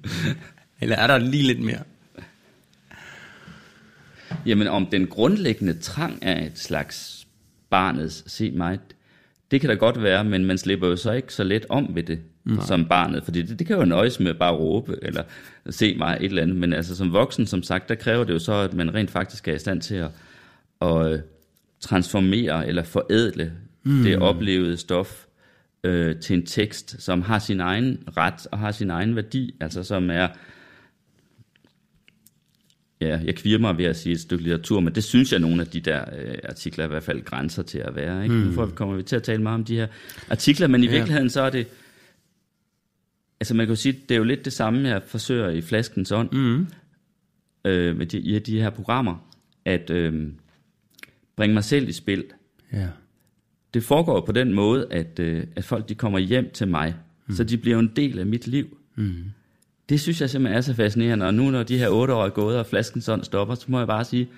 Eller er der lige lidt mere? Jamen om den grundlæggende trang er et slags barnets se mig, det kan da godt være, men man slipper jo så ikke så let om ved det Nej. som barnet, fordi det, det kan jo nøjes med bare at råbe eller se mig et eller andet, men altså som voksen, som sagt, der kræver det jo så, at man rent faktisk er i stand til at, at øh, transformere eller forædle mm. det oplevede stof øh, til en tekst, som har sin egen ret og har sin egen værdi, altså som er Ja, jeg kvier mig ved at sige et stykke litteratur, men det synes jeg, nogle af de der øh, artikler i hvert fald grænser til at være. Ikke? Mm. Nu får, vi- kommer vi til at tale meget om de her artikler, men i ja. virkeligheden så er det... Altså man kan jo sige, det er jo lidt det samme, jeg forsøger i Flaskens ånd, mm. øh, med de, i de her programmer, at øh, bringe mig selv i spil. Ja. Det foregår på den måde, at, øh, at folk de kommer hjem til mig, mm. så de bliver en del af mit liv. Mm. Det synes jeg simpelthen er så fascinerende, og nu når de her otte år er gået, og flasken sådan stopper, så må jeg bare sige,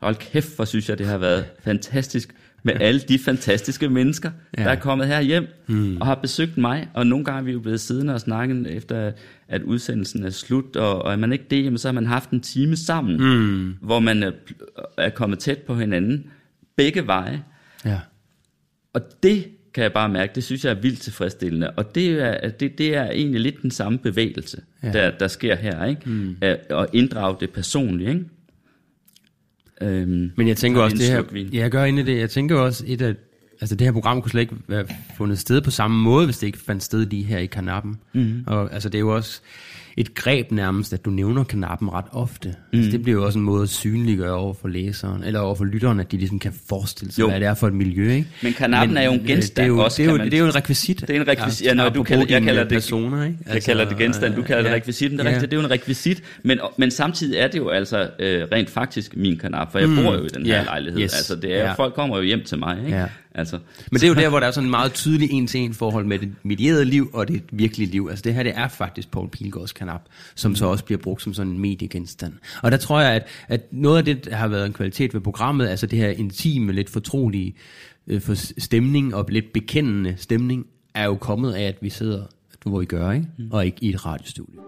hold kæft, hvor synes jeg, det har været fantastisk med alle de fantastiske mennesker, ja. der er kommet her hjem mm. og har besøgt mig, og nogle gange er vi jo blevet siddende og snakket efter, at udsendelsen er slut, og, og er man ikke det, jamen, så har man haft en time sammen, mm. hvor man er, er kommet tæt på hinanden, begge veje, Ja. og det kan jeg bare mærke, det synes jeg er vildt tilfredsstillende. Og det er, det, det er egentlig lidt den samme bevægelse, Ja. der, der sker her. Ikke? Mm. At, at inddrage det personligt. Ikke? Øhm, Men jeg tænker også, det her, ja, jeg gør ind i det, jeg tænker også, et af, altså det her program kunne slet ikke være fundet sted på samme måde, hvis det ikke fandt sted lige her i kanappen. Mm. Og altså det er jo også et greb nærmest, at du nævner kanappen ret ofte. Mm. Altså, det bliver jo også en måde at synliggøre over for læseren, eller over for lytteren, at de ligesom kan forestille sig, Jo. hvad det er for et miljø, ikke? Men kanappen er jo en øh, genstand det er jo, også, det er jo, man- det er jo en rekvisit. Det er en rekvisit. Ja, når du kalder- jeg kalder det- personer, ikke? Jeg kalder det genstand, du kalder det rekvisitten, det er ja. det er jo en rekvisit, men, men samtidig er det jo altså øh, rent faktisk min kanap, for jeg bor jo i den her ja, lejlighed. yes, Altså, det er, ja. folk kommer jo hjem til mig, ikke? Ja. Altså, Men det er jo der, hvor der er sådan en meget tydelig en-til-en forhold med det medierede liv og det virkelige liv. Altså det her, det er faktisk Paul Pilgaards kanap, som så også bliver brugt som sådan en mediegenstand. Og der tror jeg, at, at noget af det, der har været en kvalitet ved programmet, altså det her intime, lidt fortrolige øh, for stemning og lidt bekendende stemning, er jo kommet af, at vi sidder, hvor vi gør, ikke? Mm. og ikke i et radiostudie.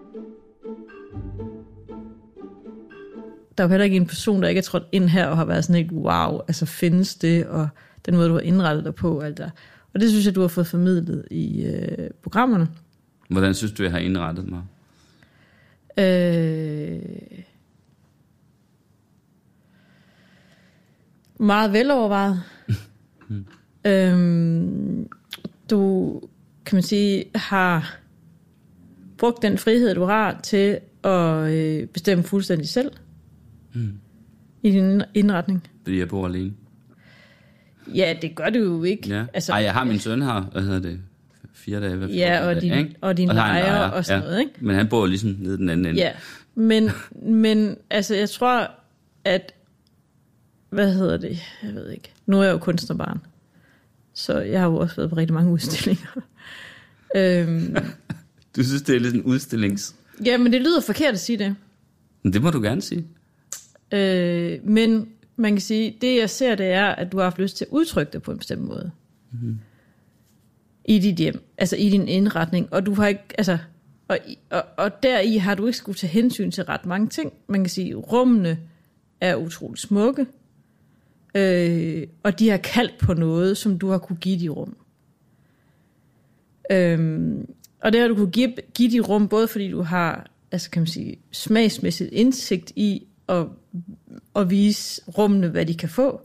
Der er jo heller ikke en person, der ikke er trådt ind her og har været sådan helt, wow, altså findes det, og den måde, du har indrettet dig på, alt der. Og det synes jeg, du har fået formidlet i øh, programmerne. hvordan synes du, jeg har indrettet mig? Øh, meget velovervejet. [LAUGHS] øhm, du, kan man sige, har brugt den frihed, du har til at øh, bestemme fuldstændig selv mm. i din indretning. Fordi jeg bor alene. Ja, det gør du jo ikke. Ja. Altså, Ej, jeg har min søn her, hvad hedder det, fire dage. Hvad Ja, og din- ikke? og din en lejer lejer, og sådan noget, ikke? Men han bor ligesom nede den anden ende. Ja, men, men altså, jeg tror, at, hvad hedder det, jeg ved ikke, nu er jeg jo kunstnerbarn, så jeg har jo også været på rigtig mange udstillinger. [LAUGHS] øhm, Du synes, det er lidt en udstillings... ja, men det lyder forkert at sige det. Men det må du gerne sige. Øh, men man kan sige, det jeg ser, det er, at du har haft lyst til at udtrykke det på en bestemt måde. Mm. I dit hjem, altså i din indretning, og du har ikke, altså, og, og, og deri har du ikke skulle tage hensyn til ret mange ting. Man kan sige, rummene er utrolig smukke, øh, og de har kaldt på noget, som du har kunne give de rum. Øhm, og det har du kunne give, give de rum, både fordi du har, altså kan man sige, smagsmæssigt indsigt i at, at vise rummene, hvad de kan få,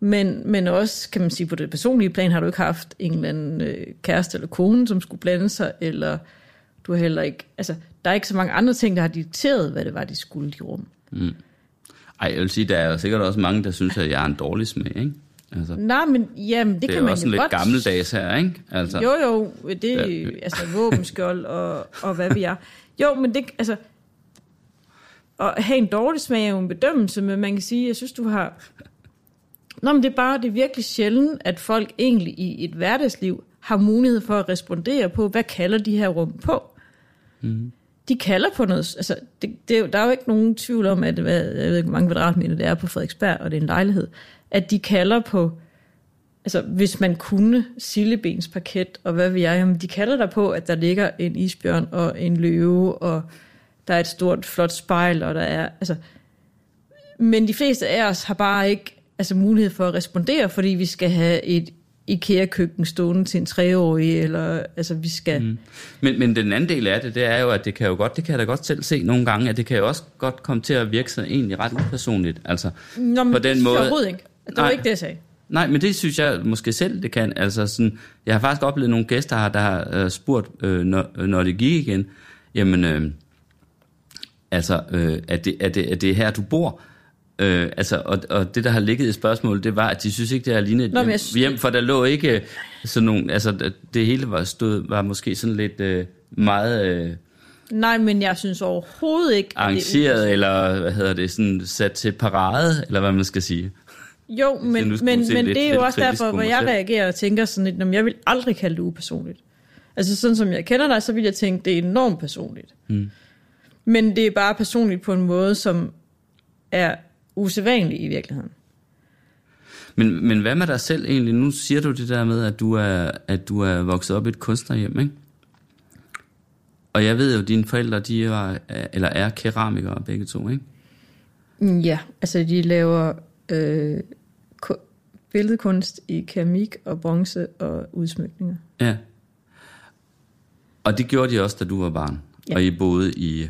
men, men også, kan man sige, på det personlige plan har du ikke haft en eller anden øh, kæreste eller kone, som skulle blande sig, eller du har heller ikke, altså, der er ikke så mange andre ting, der har dikteret, hvad det var, de skulle i rum. Ej, jeg vil sige, der er sikkert også mange, der synes, at jeg er en dårlig smag, ikke? Altså, det, Nej, men jamen, det, det er kan jo man også jo godt. lidt gammeldags her, ikke? Altså, Jo, jo, det er Ja. altså våbenskjold og, og hvad vi er. Jo, men det, altså, at have en dårlig smag er jo en bedømmelse, men man kan sige, jeg synes, du har... Nå, men det er bare, det er virkelig sjældent, at folk egentlig i et hverdagsliv har mulighed for at respondere på, hvad kalder de her rum på? Mm. de kalder på noget, altså det, det, er jo- der er jo ikke nogen tvivl om, at hvad, jeg ved ikke, hvor mange kvadratmeter det er på Frederiksberg, og det er en lejlighed, at de kalder på, altså hvis man kunne sillebensparket, og hvad ved jeg, jamen, de kalder der på, at der ligger en isbjørn og en løve, og der er et stort, flot spejl, og der er, altså, men de fleste af os har bare ikke altså, mulighed for at respondere, fordi vi skal have et IKEA-køkken stående til en treårig, eller altså vi skal... Mm. Men, men den anden del af det, det er jo, at det kan jo godt, det kan jeg da godt selv se nogle gange, at det kan jo også godt komme til at virke sig egentlig ret upersonligt. Altså, Nå, men på det den jeg måde- overhovedet ikke. Det var Nej. ikke det, jeg sagde. Nej, men det synes jeg måske selv, det kan. Altså sådan, jeg har faktisk oplevet nogle gæster her, der har øh, spurgt, øh, når, når det gik igen, jamen, øh, altså, øh, er, det, er, det, er det her, du bor? Øh, altså, og, og det, der har ligget i spørgsmålet, det var, at de synes ikke, det er lignende et Nå, hjem, synes- hjem, for der lå ikke sådan nogle, altså, det- hele var, stod, var måske sådan lidt øh, meget øh, Nej, men jeg synes overhovedet ikke, det er arrangeret, eller hvad hedder det, sådan sat til parade, eller hvad man skal sige. Jo, men, men, men, lidt det er jo også derfor, hvor jeg reagerer og tænker sådan lidt, "Nå, jeg vil aldrig kalde det upersonligt. Altså sådan som jeg kender dig, så vil jeg tænke, det er enormt personligt. Mm. Men det er bare personligt på en måde, som er usædvanlig i virkeligheden. Men, men hvad med dig selv egentlig? Nu siger du det der med, at du er, at du er vokset op i et kunstnerhjem, ikke? Og jeg ved jo, at dine forældre, de er, eller er keramikere begge to, ikke? Ja, altså de laver øh, ku- billedkunst i keramik og bronze og udsmykninger. Ja. Og det gjorde de også, da du var barn. Ja. Og I boede i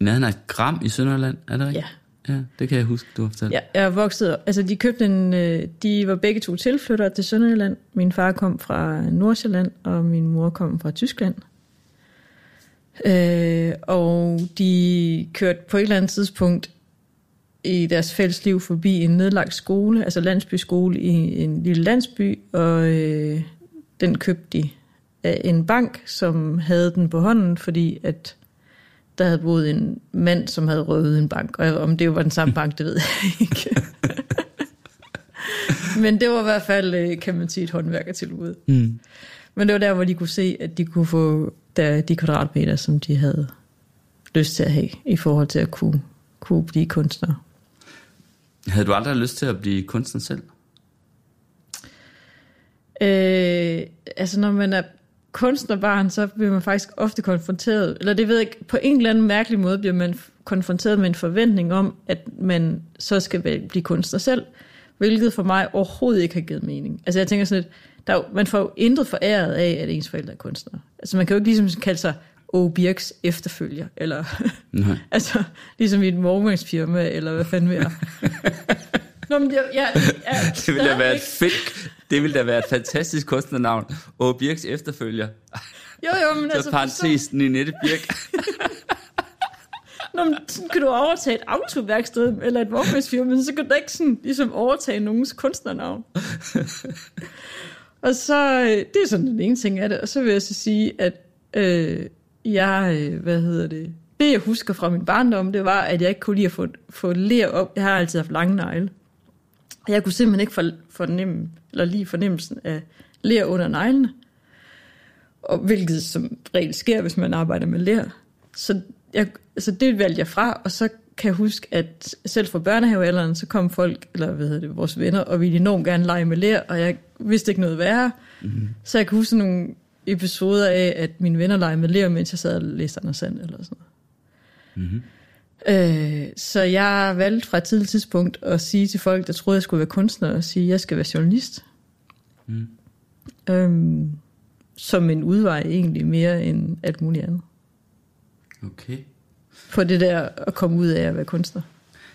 i nærheden af Gram i Sønderland, er det rigtigt? Ja. Ja, det kan jeg huske, du har fortalt. Ja, jeg vokset op. Altså, de købte en... øh, De var begge to tilflyttere til Sønderjylland. Min far kom fra Nordsjælland, og min mor kom fra Tyskland. Øh, og de kørte på et eller andet tidspunkt i deres fælles liv forbi en nedlagt skole, altså landsbyskole i en lille landsby, og øh, den købte de af en bank, som havde den på hånden, fordi at der havde boet en mand, som havde røvet en bank. Og om det var den samme bank, det ved jeg ikke. [LAUGHS] Men det var i hvert fald, øh, kan man sige, et håndværkertilbud. Mm. Men det var der, hvor de kunne se, at de kunne få der, de kvadratmeter, som de havde lyst til at have, i forhold til at kunne, kunne blive kunstner. Havde du aldrig lyst til at blive kunstner selv? Øh, altså når man er kunstnerbarn, så bliver man faktisk ofte konfronteret, eller det ved jeg ikke, på en eller anden mærkelig måde bliver man konfronteret med en forventning om, at man så skal blive kunstner selv, hvilket for mig overhovedet ikke har givet mening. Altså jeg tænker sådan lidt, der er, jo- man får jo intet foræret af, at ens forældre er kunstnere. Altså man kan jo ikke ligesom kalde sig O. Birks efterfølger, eller Nej. [LAUGHS] altså ligesom i et morgensfirma, eller hvad fanden vi er. [LAUGHS] Nå, men jeg, jeg, jeg, [LAUGHS] Det ville da være et fedt, det ville da være et fantastisk kunstnernavn. Og Birks efterfølger. Jo, jo, men Så altså... parentes Ninette Birk. [LAUGHS] Nå, men sådan kan du overtage et autoværksted eller et vognmandsfirma, men så kan du ikke sådan, ligesom overtage nogens kunstnernavn. og så, øh, det er sådan den ene ting af det, og så vil jeg så sige, at øh, jeg, øh, hvad hedder det, det jeg husker fra min barndom, det var, at jeg ikke kunne lide at få, få ler op. Jeg har altid haft lange negle. Jeg kunne simpelthen ikke for, fornemme, eller lige fornemmelsen af ler under neglene. Og hvilket som regel sker, hvis man arbejder med ler. Så jeg, altså det valgte jeg fra, og så kan jeg huske, at selv fra børnehavealderen, så kom folk, eller hvad hedder det, vores venner, og ville enormt gerne lege med ler, og jeg vidste ikke noget værre. Mm-hmm. Så jeg kan huske nogle episoder af, at mine venner legede med ler, mens jeg sad og læste Anders Sand eller sådan noget. Mm-hmm. Øh, så jeg valgte fra et tidligt tidspunkt at sige til folk, der troede, jeg skulle være kunstner, og sige, at jeg skal være journalist. Mm. Øhm, som en udvej egentlig mere end alt muligt andet. Okay. På det der at komme ud af at være kunstner.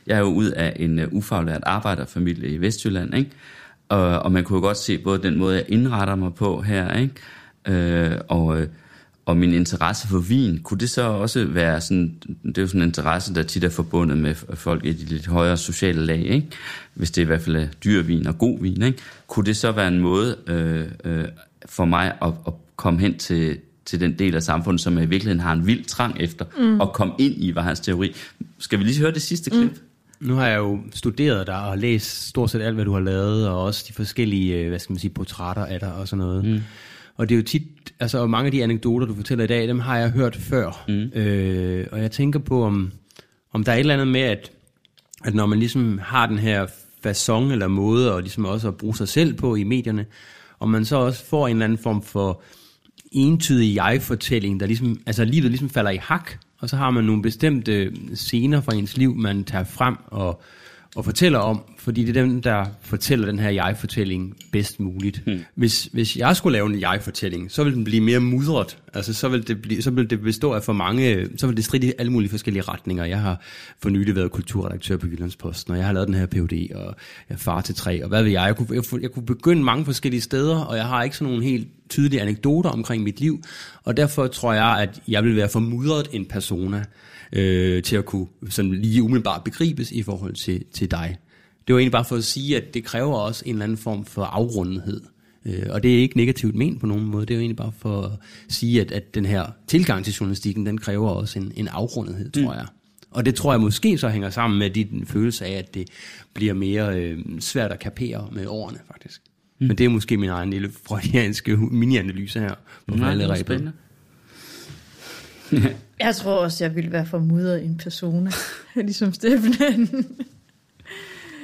Jeg er jo ud af en uh, ufaglært arbejderfamilie i Vestjylland, ikke? Og, og man kunne jo godt se både den måde, jeg indretter mig på her, ikke? Øh, og, øh, og min interesse for vin, kunne det så også være sådan, det er jo sådan en interesse, der tit er forbundet med folk i de lidt højere sociale lag, ikke? Hvis det i hvert fald er dyr vin og god vin, ikke? Kunne det så være en måde øh, øh, for mig at, at komme hen til, til den del af samfundet, som jeg i virkeligheden har en vild trang efter, mm. at komme ind i, var hans teori. Skal vi lige høre det sidste klip? Mm. Nu har jeg jo studeret dig og læst stort set alt, hvad du har lavet, og også de forskellige, øh, hvad skal man sige, portrætter af dig og sådan noget. Mm. Og det er jo tit, altså og mange af de anekdoter, du fortæller i dag, dem har jeg hørt før. Mm. Øh, og jeg tænker på, om, om der er et eller andet med, at, at når man ligesom har den her façon eller måde, og ligesom også at bruge sig selv på i medierne, og man så også får en eller anden form for entydig jeg-fortælling, der ligesom, altså livet ligesom falder i hak, og så har man nogle bestemte scener fra ens liv, man tager frem og, og fortæller om, fordi det er dem, der fortæller den her jeg-fortælling bedst muligt. Hmm. Hvis, hvis jeg skulle lave en jeg-fortælling, så ville den blive mere mudret. Altså, så vil det, blive, så vil det bestå af for mange, så vil det stride i alle mulige forskellige retninger. Jeg har for nylig været kulturredaktør på Jyllandsposten, og jeg har lavet den her PhD, og jeg er far til tre, og hvad ved jeg? Jeg kunne, jeg, jeg kunne begynde mange forskellige steder, og jeg har ikke sådan nogle helt tydelige anekdoter omkring mit liv, og derfor tror jeg, at jeg vil være formudret en persona øh, til at kunne sådan lige umiddelbart begribes i forhold til, til dig. Det var egentlig bare for at sige, at det kræver også en eller anden form for afrundenhed. Øh, og det er ikke negativt ment på nogen måde. Det er jo egentlig bare for at sige, at, at den her tilgang til journalistikken, den kræver også en, en afrundenhed, tror mm. jeg. Og det tror jeg måske så hænger sammen med din følelse af, at det bliver mere øh, svært at kapere med årene, faktisk. Mm. Men det er måske min egen lille freudianske mini-analyse her på er spændende. [LAUGHS] Jeg tror også, jeg ville være formudret en persona, [LAUGHS] ligesom Steffen.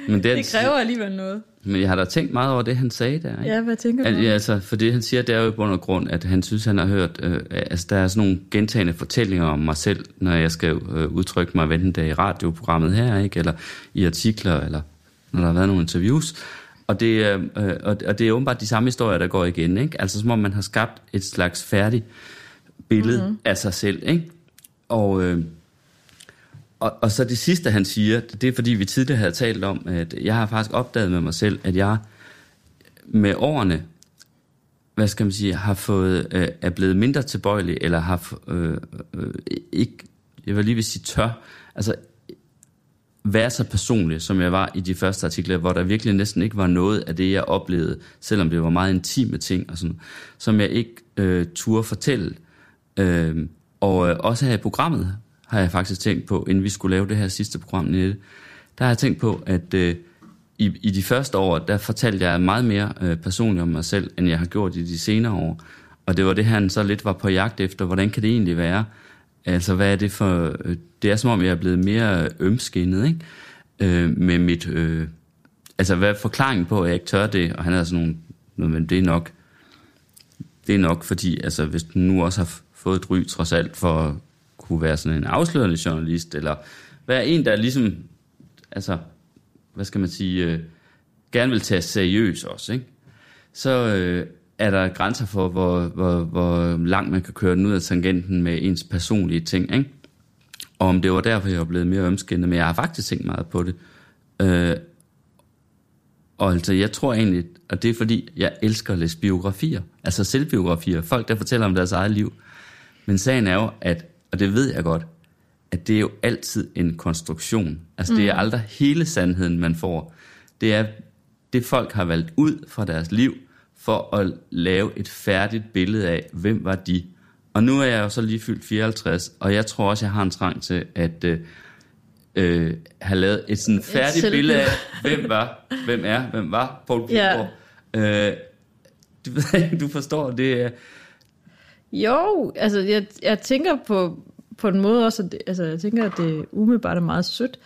Men det, det kræver alligevel noget. Men jeg har da tænkt meget over det, han sagde der. Ikke? Ja, hvad tænker du? Ja, altså, for det han siger, det er jo i bund og grund, at han synes, han har hørt, øh, altså der er sådan nogle gentagende fortællinger om mig selv, når jeg skal øh, udtrykke mig, enten det i radioprogrammet her, ikke? eller i artikler, eller når der har været nogle interviews. Og det, øh, og, og det er åbenbart de samme historier, der går igen. Ikke? Altså som om man har skabt et slags færdigt billede mm-hmm. af sig selv. Ikke? Og, øh, og, og så det sidste, han siger, det er fordi, vi tidligere havde talt om, at jeg har faktisk opdaget med mig selv, at jeg med årene, hvad skal man sige, har fået, øh, er blevet mindre tilbøjelig, eller har øh, øh, ikke, jeg vil lige vil sige tør, altså være så personlig, som jeg var i de første artikler, hvor der virkelig næsten ikke var noget af det, jeg oplevede, selvom det var meget intime ting, og sådan, som jeg ikke øh, turde fortælle. Øh, Øh, og øh, også her i programmet har jeg faktisk tænkt på, inden vi skulle lave det her sidste program, Nette, der har jeg tænkt på, at øh, i, i de første år, der fortalte jeg meget mere øh, personligt om mig selv, end jeg har gjort i de senere år. Og det var det, han så lidt var på jagt efter. Hvordan kan det egentlig være? Altså, hvad er det for... Øh, det er som om, jeg er blevet mere øh, ømskinnet, ikke? Øh, med mit... Øh, altså, hvad er forklaringen på, at jeg ikke tør det? Og han havde sådan nogle... Men det er nok... Det er nok, fordi altså, hvis du nu også har fået et ry trods alt for at kunne være sådan en afslørende journalist, eller være en, der ligesom, altså, hvad skal man sige, øh, gerne vil tage seriøs også, ikke? Så øh, er der grænser for, hvor, hvor, hvor langt man kan køre den ud af tangenten med ens personlige ting, ikke? Og om det var derfor, jeg var blevet mere ømskindet, men jeg har faktisk tænkt meget på det. Øh, og altså, jeg tror egentlig, og det er fordi, jeg elsker at læse biografier, altså selvbiografier, folk, der fortæller om deres eget liv. Men sagen er jo, at, og det ved jeg godt, at det er jo altid en konstruktion. Altså, mm. det er mm. aldrig hele sandheden, man får. Det er det, folk har valgt ud fra deres liv, for at lave et færdigt billede af, hvem var de. Og nu er jeg jo så lige fyldt 54, og jeg tror også, jeg har en trang til at øh, øh, have lavet et sådan færdigt et billede af, hvem var, hvem er, hvem var Paul Pilgaard. Ja. Øh, du, du forstår, det er... Jo, altså jeg, jeg tænker på, på en måde også, at det, altså jeg tænker, at det umiddelbart er meget sødt.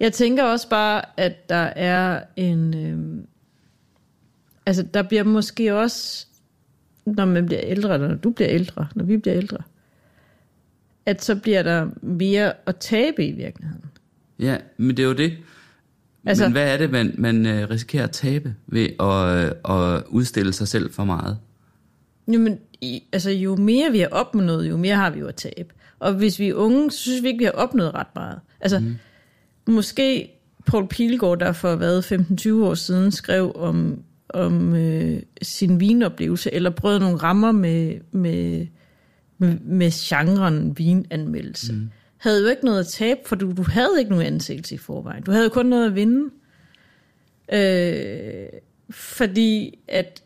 Jeg tænker også bare, at der er en... Øh, altså der bliver måske også, når man bliver ældre, eller når du bliver ældre, når vi bliver ældre, at så bliver der mere at tabe i virkeligheden. Ja, men det er jo det. Altså, men hvad er det, man, man øh, risikerer at tabe ved at, øh, at udstille sig selv for meget? Jamen, i, altså, jo mere vi har opnået, jo mere har vi jo at tabe. Og hvis vi er unge, så synes vi ikke, vi har opnået ret meget. Altså, mm. måske Paul Pilgaard, der for hvad, 15-20 år siden skrev om om øh, sin vinoplevelse, eller prøvet nogle rammer med, med, med, med genren vinanmeldelse. Mm. Havde jo ikke noget at tabe, for du, du havde ikke nogen anseelse i forvejen. Du havde jo kun noget at vinde. Øh, fordi at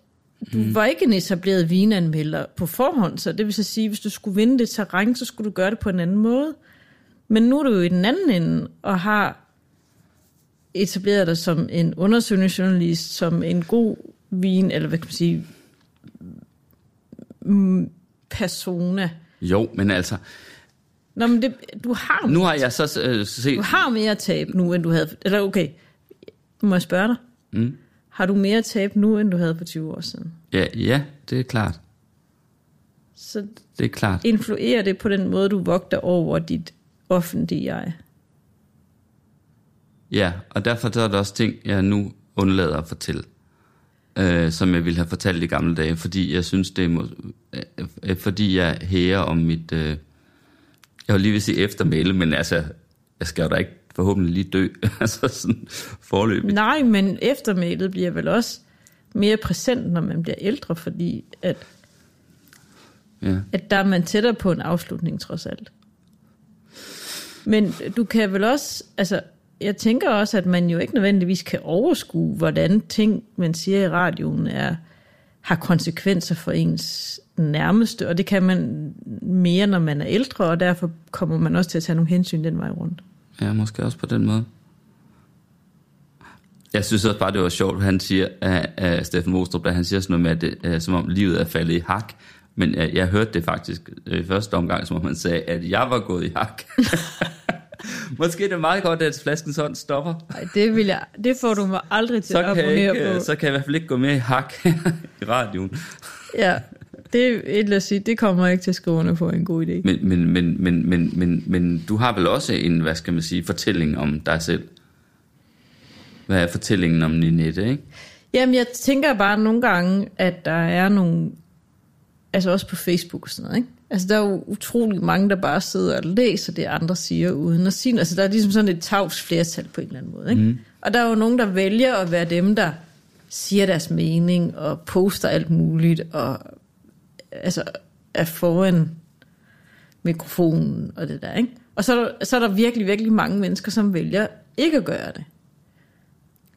du mm. var ikke en etableret vinanmelder på forhånd, så det vil så sige, hvis du skulle vinde det terræn, så skulle du gøre det på en anden måde. Men nu er du jo i den anden ende, og har etableret dig som en undersøgende journalist, som en god vin, eller hvad kan man sige, mm, persona. Jo, men altså, Nå, men det, du har, nu har jeg så øh, set... du har mere tab nu, end du havde... Eller okay, må jeg spørge dig? Mm. Har du mere tab nu, end du havde for 20 år siden? Ja, ja, det er klart. Så Det er klart. influerer det på den måde, du vogter over dit offentlige jeg? Ja, og derfor så er der også ting, jeg nu undlader at fortælle, øh, som jeg ville have fortalt i gamle dage, fordi jeg synes, det er, øh, øh, fordi jeg hæger om mit, øh, jeg vil lige vil sige eftermæle, men altså, jeg skal jo da ikke forhåbentlig lige dø, [LAUGHS] altså sådan forløbigt. Nej, men eftermælet bliver vel også mere præsent, når man bliver ældre, fordi at, Ja. at der er man tættere på en afslutning trods alt. Men du kan vel også, altså jeg tænker også, at man jo ikke nødvendigvis kan overskue, hvordan ting, man siger i radioen, er, har konsekvenser for ens nærmeste, og det kan man mere, når man er ældre, og derfor kommer man også til at tage nogle hensyn den vej rundt. Ja, måske også på den måde. Jeg synes også bare, det var sjovt, han siger, at, at Steffen Mostrup, at han siger sådan noget med, at det, er, som om livet er faldet i hak. Men jeg, jeg hørte det faktisk øh, i første omgang, som om han sagde, at jeg var gået i hak. [LAUGHS] Måske det er meget godt, at flasken sådan stopper. Ej, det, vil jeg, det får du mig aldrig til Så at abonnere ikke, på. øh, så kan jeg i hvert fald ikke gå med i hak [LAUGHS] i radioen. Ja, det er et at sige, det kommer jeg ikke til at skrive under på en god idé. Men, men, men, men, men, men, men du har vel også en, hvad skal man sige, fortælling om dig selv? Hvad er fortællingen om Ninette, ikke? Jamen, jeg tænker bare nogle gange, at der er nogle, altså også på Facebook og sådan noget, ikke? Altså, der er jo utrolig mange, der bare sidder og læser det, andre siger, uden at sige. Altså, der er ligesom sådan et tavs flertal på en eller anden måde, ikke? Mm. Og der er jo nogen, der vælger at være dem, der siger deres mening og poster alt muligt, og altså er foran mikrofonen og det der, ikke? Og så er, der, så er der virkelig, virkelig mange mennesker, som vælger ikke at gøre det.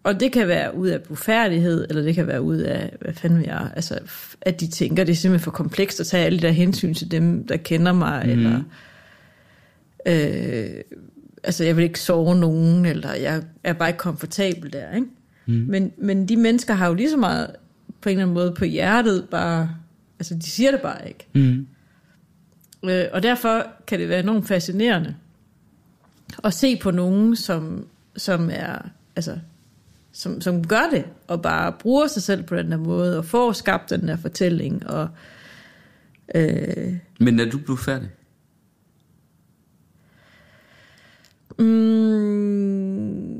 Og det kan være ud af blufærdighed, eller det kan være ud af, hvad fanden jeg, altså, at de tænker, det er simpelthen for komplekst at tage alle de der hensyn til dem, der kender mig, mm. eller øh, altså, jeg vil ikke sove nogen, eller jeg er bare ikke komfortabel der, ikke? Mm. Men, men de mennesker har jo lige så meget på en eller anden måde på hjertet, bare, altså, de siger det bare ikke. Mm. Øh, og derfor kan det være enormt fascinerende at se på nogen, som, som er, altså, som, som gør det, og bare bruger sig selv på den der måde, og får skabt den der fortælling, og øh, Men er du blevet færdig? mm,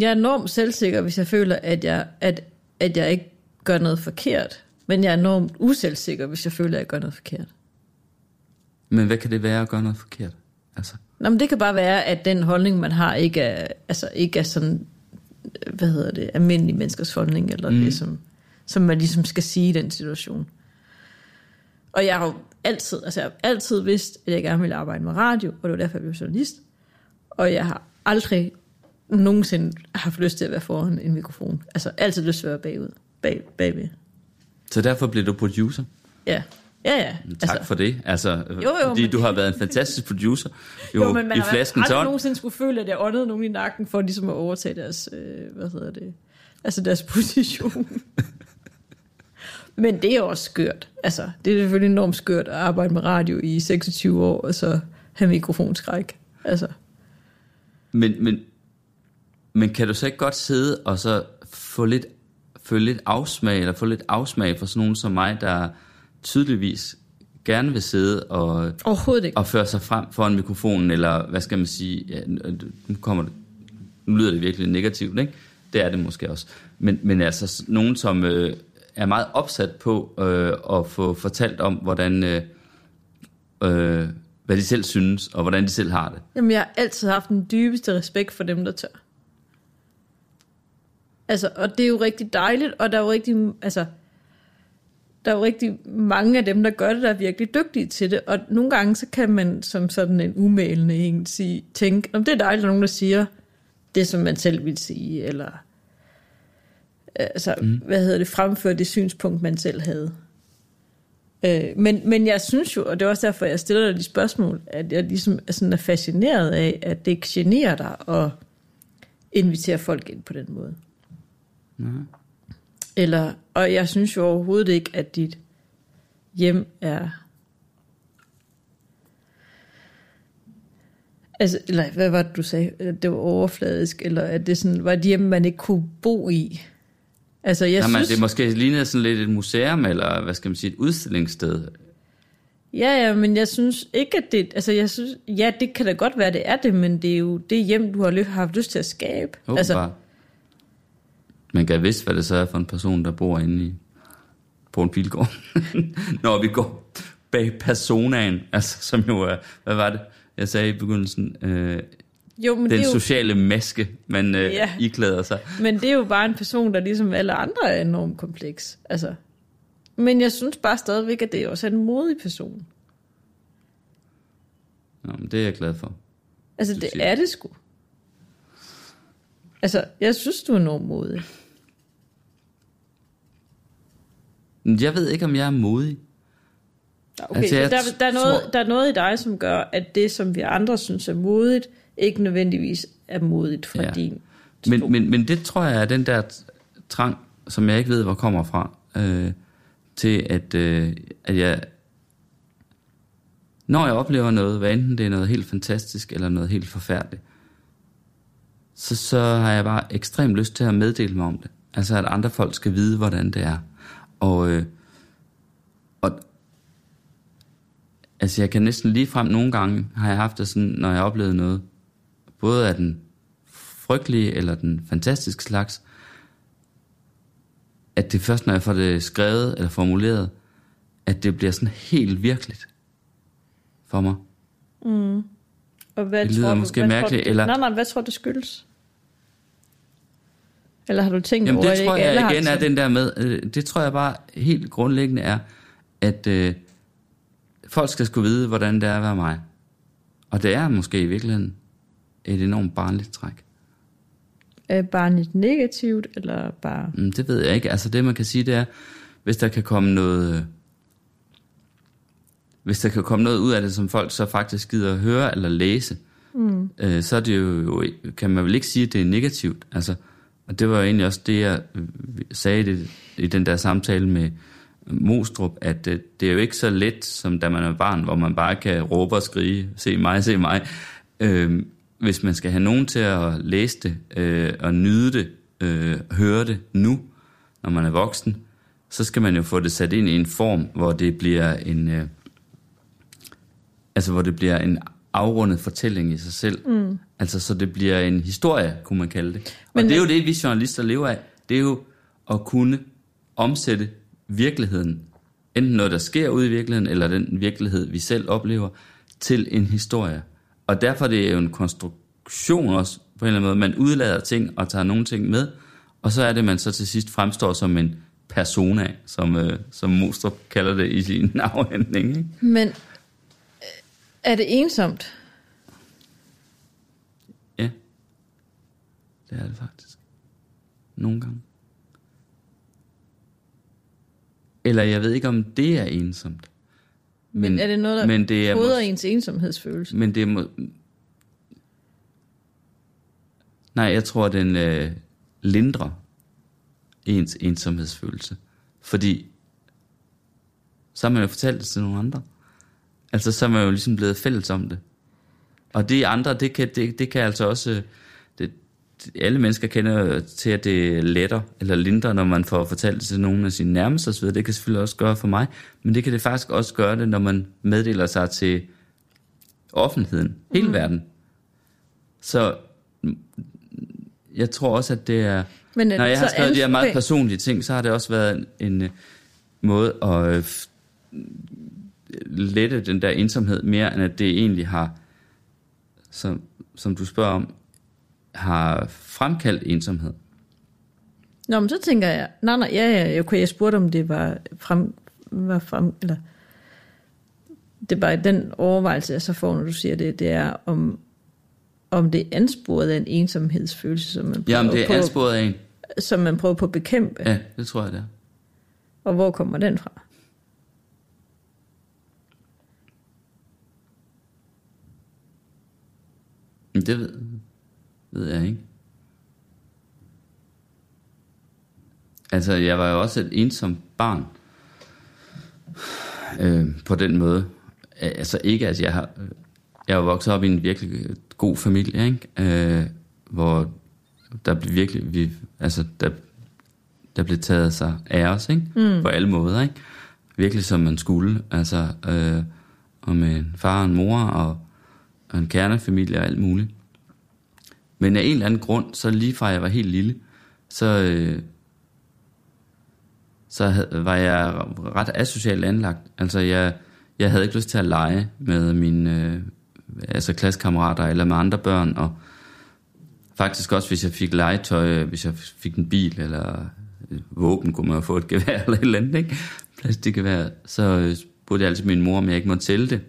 jeg er enormt selvsikker, hvis jeg føler, at jeg, at, at jeg ikke gør noget forkert. Men jeg er enormt uselvsikker, hvis jeg føler, at jeg gør noget forkert. Men hvad kan det være at gøre noget forkert? Altså, Nå, men det kan bare være, at den holdning, man har, ikke er, altså, ikke er sådan, øh, hvad hedder det, almindelig menneskers holdning, eller mm. det, som, som man ligesom skal sige i den situation. Og jeg har jo altid, altså jeg har altid vidst, at jeg gerne ville arbejde med radio, og det var derfor, jeg blev journalist. Og jeg har aldrig nogensinde haft lyst til at være foran en mikrofon. Altså altid lyst til at være bagud, bag, bagved. Så derfor blev du producer. Ja, ja, ja. Tak altså, for det. Altså, jo, jo, fordi men- du har været en fantastisk producer. Jo, Jo, men man i har flasken aldrig ton. nogensinde skulle føle, at jeg åndede nogen i nakken for ligesom at overtage deres, øh, hvad hedder det, altså deres position. men det er også skørt. Altså, det er selvfølgelig enormt skørt at arbejde med radio i 26 år, og så have mikrofonskræk. Altså, Men, men, men kan du så ikke godt sidde og så få lidt, få lidt afsmag, eller få lidt afsmag for sådan nogen som mig, der tydeligvis gerne vil sidde og, overhovedet ikke. og føre sig frem foran mikrofonen, eller hvad skal man sige, ja, nu kommer det, nu lyder det virkelig negativt, ikke? Det er det måske også. Men, men altså nogen, som øh, er meget opsat på øh, at få fortalt om, hvordan, øh, øh, hvad de selv synes, og hvordan de selv har det. Jamen, jeg har altid haft den dybeste respekt for dem, der tør. Altså, og det er jo rigtig dejligt, og der er jo rigtig, altså, der er jo rigtig mange af dem, der gør det, der er virkelig dygtige til det. Og nogle gange, så kan man som sådan en umælende en sige, tænke, om det er dejligt, at nogen, der siger det, som man selv vil sige, eller altså, mm. hvad hedder det, fremføre det synspunkt, man selv havde. Øh, men, men jeg synes jo, og det er også derfor, jeg stiller dig de spørgsmål, at jeg ligesom er, sådan er fascineret af, at det ikke generer dig at invitere folk ind på den måde. Mhm. Eller, og jeg synes jo overhovedet ikke, at dit hjem er... Altså, eller hvad var det, du sagde? Det var overfladisk, eller at det sådan, var et hjem, man ikke kunne bo i? Altså, jeg Jamen, synes... det måske ligner sådan lidt et museum, eller hvad skal man sige, et udstillingssted. Ja, ja, men jeg synes ikke, at det... Altså, jeg synes... Ja, det kan da godt være, det er det, men det er jo det hjem, du har haft lyst til at skabe. Åbenbart. Altså, man kan vidst, hvad det så er for en person, der bor inde i, på en bilgård. [LAUGHS] Når vi går bag personaen, altså som jo er, hvad var det, jeg sagde i begyndelsen, øh, jo, men den det er jo, sociale maske, man øh, Ja. iklæder sig. Men det er jo bare en person, der ligesom alle andre er enormt kompleks. Altså. Men jeg synes bare stadigvæk, at det også er en modig person. Nå, men det er jeg glad for. Altså, det siger er det sgu. Altså, jeg synes, du er enormt modig. Men Jeg ved ikke, om jeg er modig. Okay, Altså, jeg der, der, er noget, tror- der er noget i dig, som gør, at det, som vi andre synes er modigt, ikke nødvendigvis er modigt for ja. Din Men, men, men det tror jeg er den der trang, som jeg ikke ved, hvor kommer fra, øh, til at, øh, at jeg, når jeg oplever noget, hvad enten det er noget helt fantastisk eller noget helt forfærdeligt, så, så har jeg bare ekstremt lyst til at meddele mig om det. Altså at andre folk skal vide, hvordan det er. Og, øh, og altså jeg kan næsten lige frem nogle gange, har jeg haft det sådan, når jeg oplevede noget, både af den frygtelige eller den fantastiske slags, at det først, når jeg får det skrevet eller formuleret, at det bliver sådan helt virkeligt for mig. Og hvad Det lyder tror du, måske hvad mærkeligt, Tror du, eller- Nej, nej, hvad tror du, skyldes? Eller har du tænkt Jamen over, det at tror jeg har igen det er den der med, øh, det tror jeg bare helt grundlæggende er, at øh, folk skal skulle vide, hvordan det er at være mig. Og det er måske i virkeligheden et enormt barnligt træk. Er barnet negativt, eller bare... Mm, Det ved jeg ikke. Altså det man kan sige, det er, hvis der kan komme noget... øh, Hvis der kan komme noget ud af det, som folk så faktisk gider at høre eller læse, mm. øh, så er det jo, kan man vel ikke sige, at det er negativt. Altså, og det var jo egentlig også det, jeg øh, sagde i, det, i den der samtale med Mostrup, at det, det er jo ikke så let, som da man er barn, hvor man bare kan råbe og skrige, se mig, se mig. Øh, hvis man skal have nogen til at læse det øh, og nyde det, øh, høre det nu, når man er voksen, så skal man jo få det sat ind i en form, hvor det bliver en, øh, altså hvor det bliver en afrundet fortælling i sig selv. Mm. Altså så det bliver en historie, kunne man kalde det. Og Men- det er jo det, vi journalister lever af. Det er jo at kunne omsætte virkeligheden, enten noget, der sker ude i virkeligheden, eller den virkelighed, vi selv oplever, til en historie. Og derfor er det jo en konstruktion også, på en eller anden måde. Man udlader ting og tager nogle ting med, og så er det, man så til sidst fremstår som en persona, som, øh, som Mostrup kalder det i sin [LAUGHS] afhandling. Ikke? Men øh, er det ensomt? Ja, det er det faktisk. Nogle gange. Eller jeg ved ikke, om det er ensomt. Men er det noget, der men det er fodrer ens ensomhedsfølelse? Men det er... Må... Nej, jeg tror, den øh, lindrer ens ensomhedsfølelse. Fordi så har man jo fortalt det til nogle andre. Altså, så er man jo ligesom blevet fælles om det. Og de andre, det kan, det, det kan altså også... øh, Det, det, alle mennesker kender til, at det letter eller lindrer, når man får fortalt det til nogle af sine nærmeste osv. Det kan selvfølgelig også gøre for mig. Men det kan det faktisk også gøre det, når man meddeler sig til offentligheden, hele mm. verden. Så jeg tror også, at det er... Men er når jeg har skrevet de her meget personlige ting, så har det også været en, en øh, måde at øh, lette den der ensomhed mere, end at det egentlig har, som, som du spørger om, har fremkaldt ensomhed. Nå, men så tænker jeg, nej, nej, ja, ja, okay, jeg spurgte, om det var frem, var frem eller det er bare den overvejelse, jeg så får, når du siger det, det er, om, om det er ansporet af en ensomhedsfølelse, som man prøver, Jamen, det er på, ansporet af en. som man prøver på at bekæmpe. Ja, det tror jeg, det er. Og hvor kommer den fra? Det ved, ved jeg ikke. Altså, jeg var jo også et ensomt barn. øh, på den måde. Altså ikke, at jeg har... Jeg er vokset op i en virkelig god familie, ikke? Øh, hvor der blev virkelig... Vi, altså, der, der blev taget sig af os, ikke? Mm. På alle måder, ikke? Virkelig som man skulle. Altså, øh, og med en far og en mor og, og en kernefamilie og alt muligt. Men af en eller anden grund, så lige fra jeg var helt lille, så, øh, så havde, var jeg ret asocialt anlagt. Altså jeg, jeg havde ikke lyst til at lege med mine øh, altså klassekammerater eller med andre børn, og faktisk også hvis jeg fik legetøj, hvis jeg fik en bil eller et våben, kunne man jo få et gevær [LAUGHS] eller et eller andet, ikke? Plastikgevær, så øh, spurgte jeg altid min mor, om jeg ikke måtte sælge det,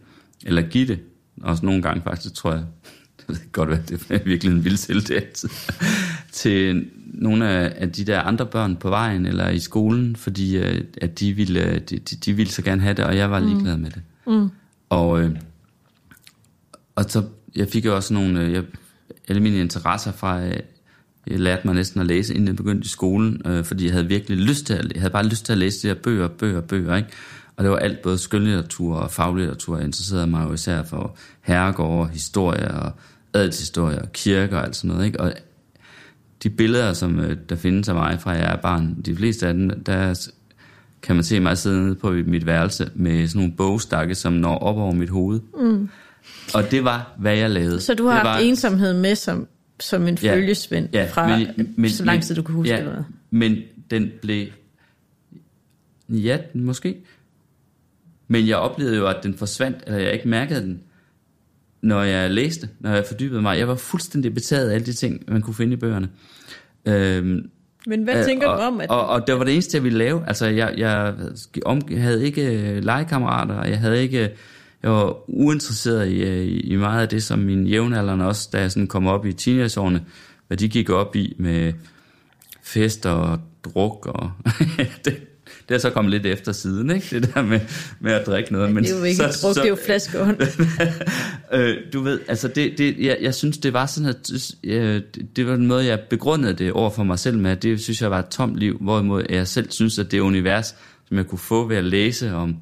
eller give det. Også nogle gange faktisk, tror jeg, ved godt være, det er virkelig en vild altid, til nogle af de der andre børn på vejen eller i skolen, fordi øh, at de ville, de, de ville så gerne have det, og jeg var ligeglad med det. Mm. Og, øh, og så, jeg fik jo også nogle, øh, jeg, alle mine interesser fra, jeg lærte mig næsten at læse, inden jeg begyndte i skolen, øh, fordi jeg havde virkelig lyst til at, jeg havde bare lyst til at læse de her bøger, bøger, bøger, ikke? Og det var alt, både skønlitteratur og faglitteratur. Jeg interesserede mig jo især for herregårde, historie og adelshistorie og kirker og alt sådan noget, ikke? Og de billeder, som øh, der findes af mig fra jeg er barn, de fleste af dem, der kan man se mig sidde nede på mit værelse med sådan nogle bogstakke, som når op over mit hoved. Mm. Og det var, hvad jeg lavede. Så du har det haft var, ensomhed med som, som en Ja, følgesvend ja, fra men- men- så lang tid du kan huske ja, hvad? Men den blev... Ja, måske. Men jeg oplevede jo, at den forsvandt, eller jeg ikke mærkede den, når jeg læste, når jeg fordybede mig. Jeg var fuldstændig betaget af alle de ting, man kunne finde i bøgerne. Øhm, Men hvad Øh, tænker og, du om, at Og, og det var det eneste, jeg ville lave. Altså, jeg, jeg om, jeg havde ikke øh, legekammerater, og jeg havde ikke... Jeg var uinteresseret i, øh, i meget af det, som mine jævnaldrende også, da jeg sådan kom op i teenageårene, hvad de gik op i med fester og druk, og [LAUGHS] det, det er så kommet lidt efter siden, ikke? Det der med, med at drikke noget. Men det er jo ikke så, druk, så, det er jo flaskehånd. [LAUGHS] øh, du ved, altså det, det, jeg, jeg synes, det var sådan, at øh, det, det var den måde, jeg begrundede det over for mig selv med, at det synes jeg var et tomt liv, hvorimod jeg selv synes, at det univers, som jeg kunne få ved at læse om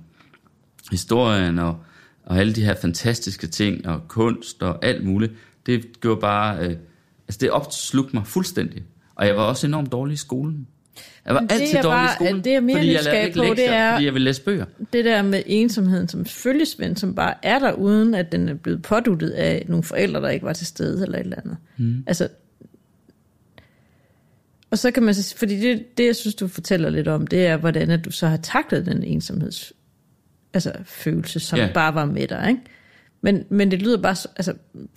historien og, og alle de her fantastiske ting og kunst og alt muligt, det gjorde bare, øh, altså det opslugte mig fuldstændig. Og jeg var også enormt dårlig i skolen. Jeg var det altid er dårlig bare- i skolen, det er mere fordi jeg nysgerrig ikke på, det lektier, er- fordi jeg ville læse bøger. det der med ensomheden som følgesvend, som bare er der, uden at den er blevet påduttet af nogle forældre, der ikke var til stede eller et eller andet. Mm. Altså, og så kan man så, fordi det, det, jeg synes, du fortæller lidt om, det er, hvordan at du så har taklet den ensomheds altså, følelse, som yeah. bare var med dig, ikke? Men, men det lyder bare, så- altså,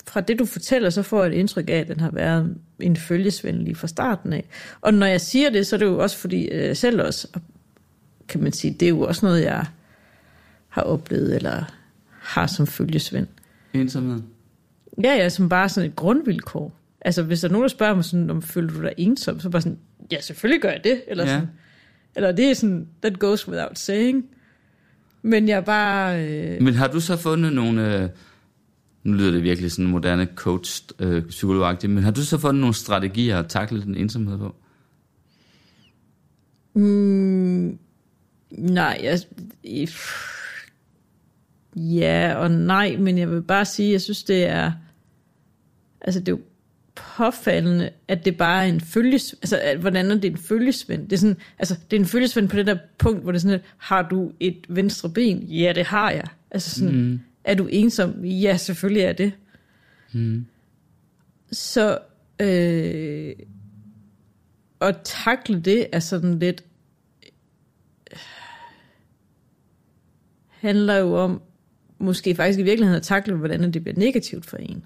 fra det du fortæller, så får jeg et indtryk af, at den har været en følgesvend lige fra starten af. Og når jeg siger det, så er det jo også fordi, øh, selv også, kan man sige, det er jo også noget, jeg har oplevet, eller har som følgesvend. Ensomhed. Ja, ja, som bare sådan et grundvilkår. Altså, hvis der er nogen, der spørger mig sådan, om føler du dig ensom, så bare sådan, ja, selvfølgelig gør jeg det. Eller, Ja. sådan, eller det er sådan, that goes without saying. Men jeg bare... Øh, Men har du så fundet nogle... Øh, nu lyder det virkelig sådan moderne coach øh, psykologagtigt, men har du så fundet nogle strategier at takle den ensomhed på? nej, jeg... Ja og nej, men jeg vil bare sige, jeg synes, det er... Altså, det er jo påfaldende, at det bare er en følges... Altså, at, hvordan er det en følgesvend? Det er sådan, altså, det er en følgesvend på det der punkt, hvor det er sådan, at, har du et venstre ben? Ja, det har jeg. Altså sådan, mm. Er du ensom? Ja, selvfølgelig er det. Mm. Så, øh, at takle det er sådan lidt, handler jo om, måske faktisk i virkeligheden at takle, hvordan det bliver negativt for en.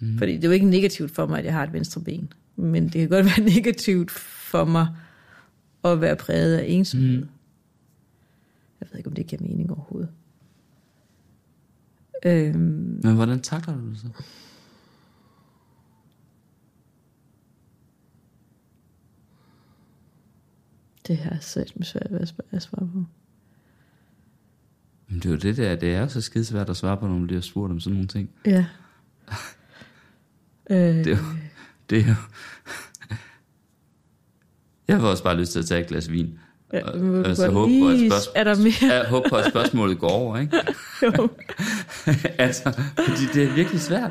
Mm. Fordi det er jo ikke negativt for mig, at jeg har et venstre ben. Men det kan godt [LAUGHS] være negativt for mig at være præget af ensomhed. Mm. Jeg ved ikke, om det giver mening overhovedet. Øhm, Men hvordan takler du det så? det her er sat med svært ved at svare på. Men det er jo det der, det er jo så skidesvært at svare på, når man bliver spurgt om sådan nogle ting. Ja. [LAUGHS] øh, Det er jo... Det er jo jeg har også bare lyst til at tage et glas vin, Ja, Og- du og så godt håbe på, at spørgsmål- Er der mere? Jeg håber på, at spørgsmålet går over, ikke? [LAUGHS] Jo. [LAUGHS] altså, fordi det er virkelig svært.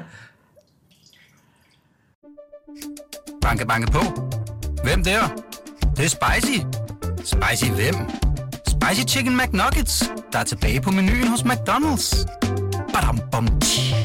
Banke, banke på. Hvem der? Det, det er spicy. Spicy hvem? Spicy Chicken McNuggets, der er tilbage på menuen hos McDonald's. Badum, bom, tji.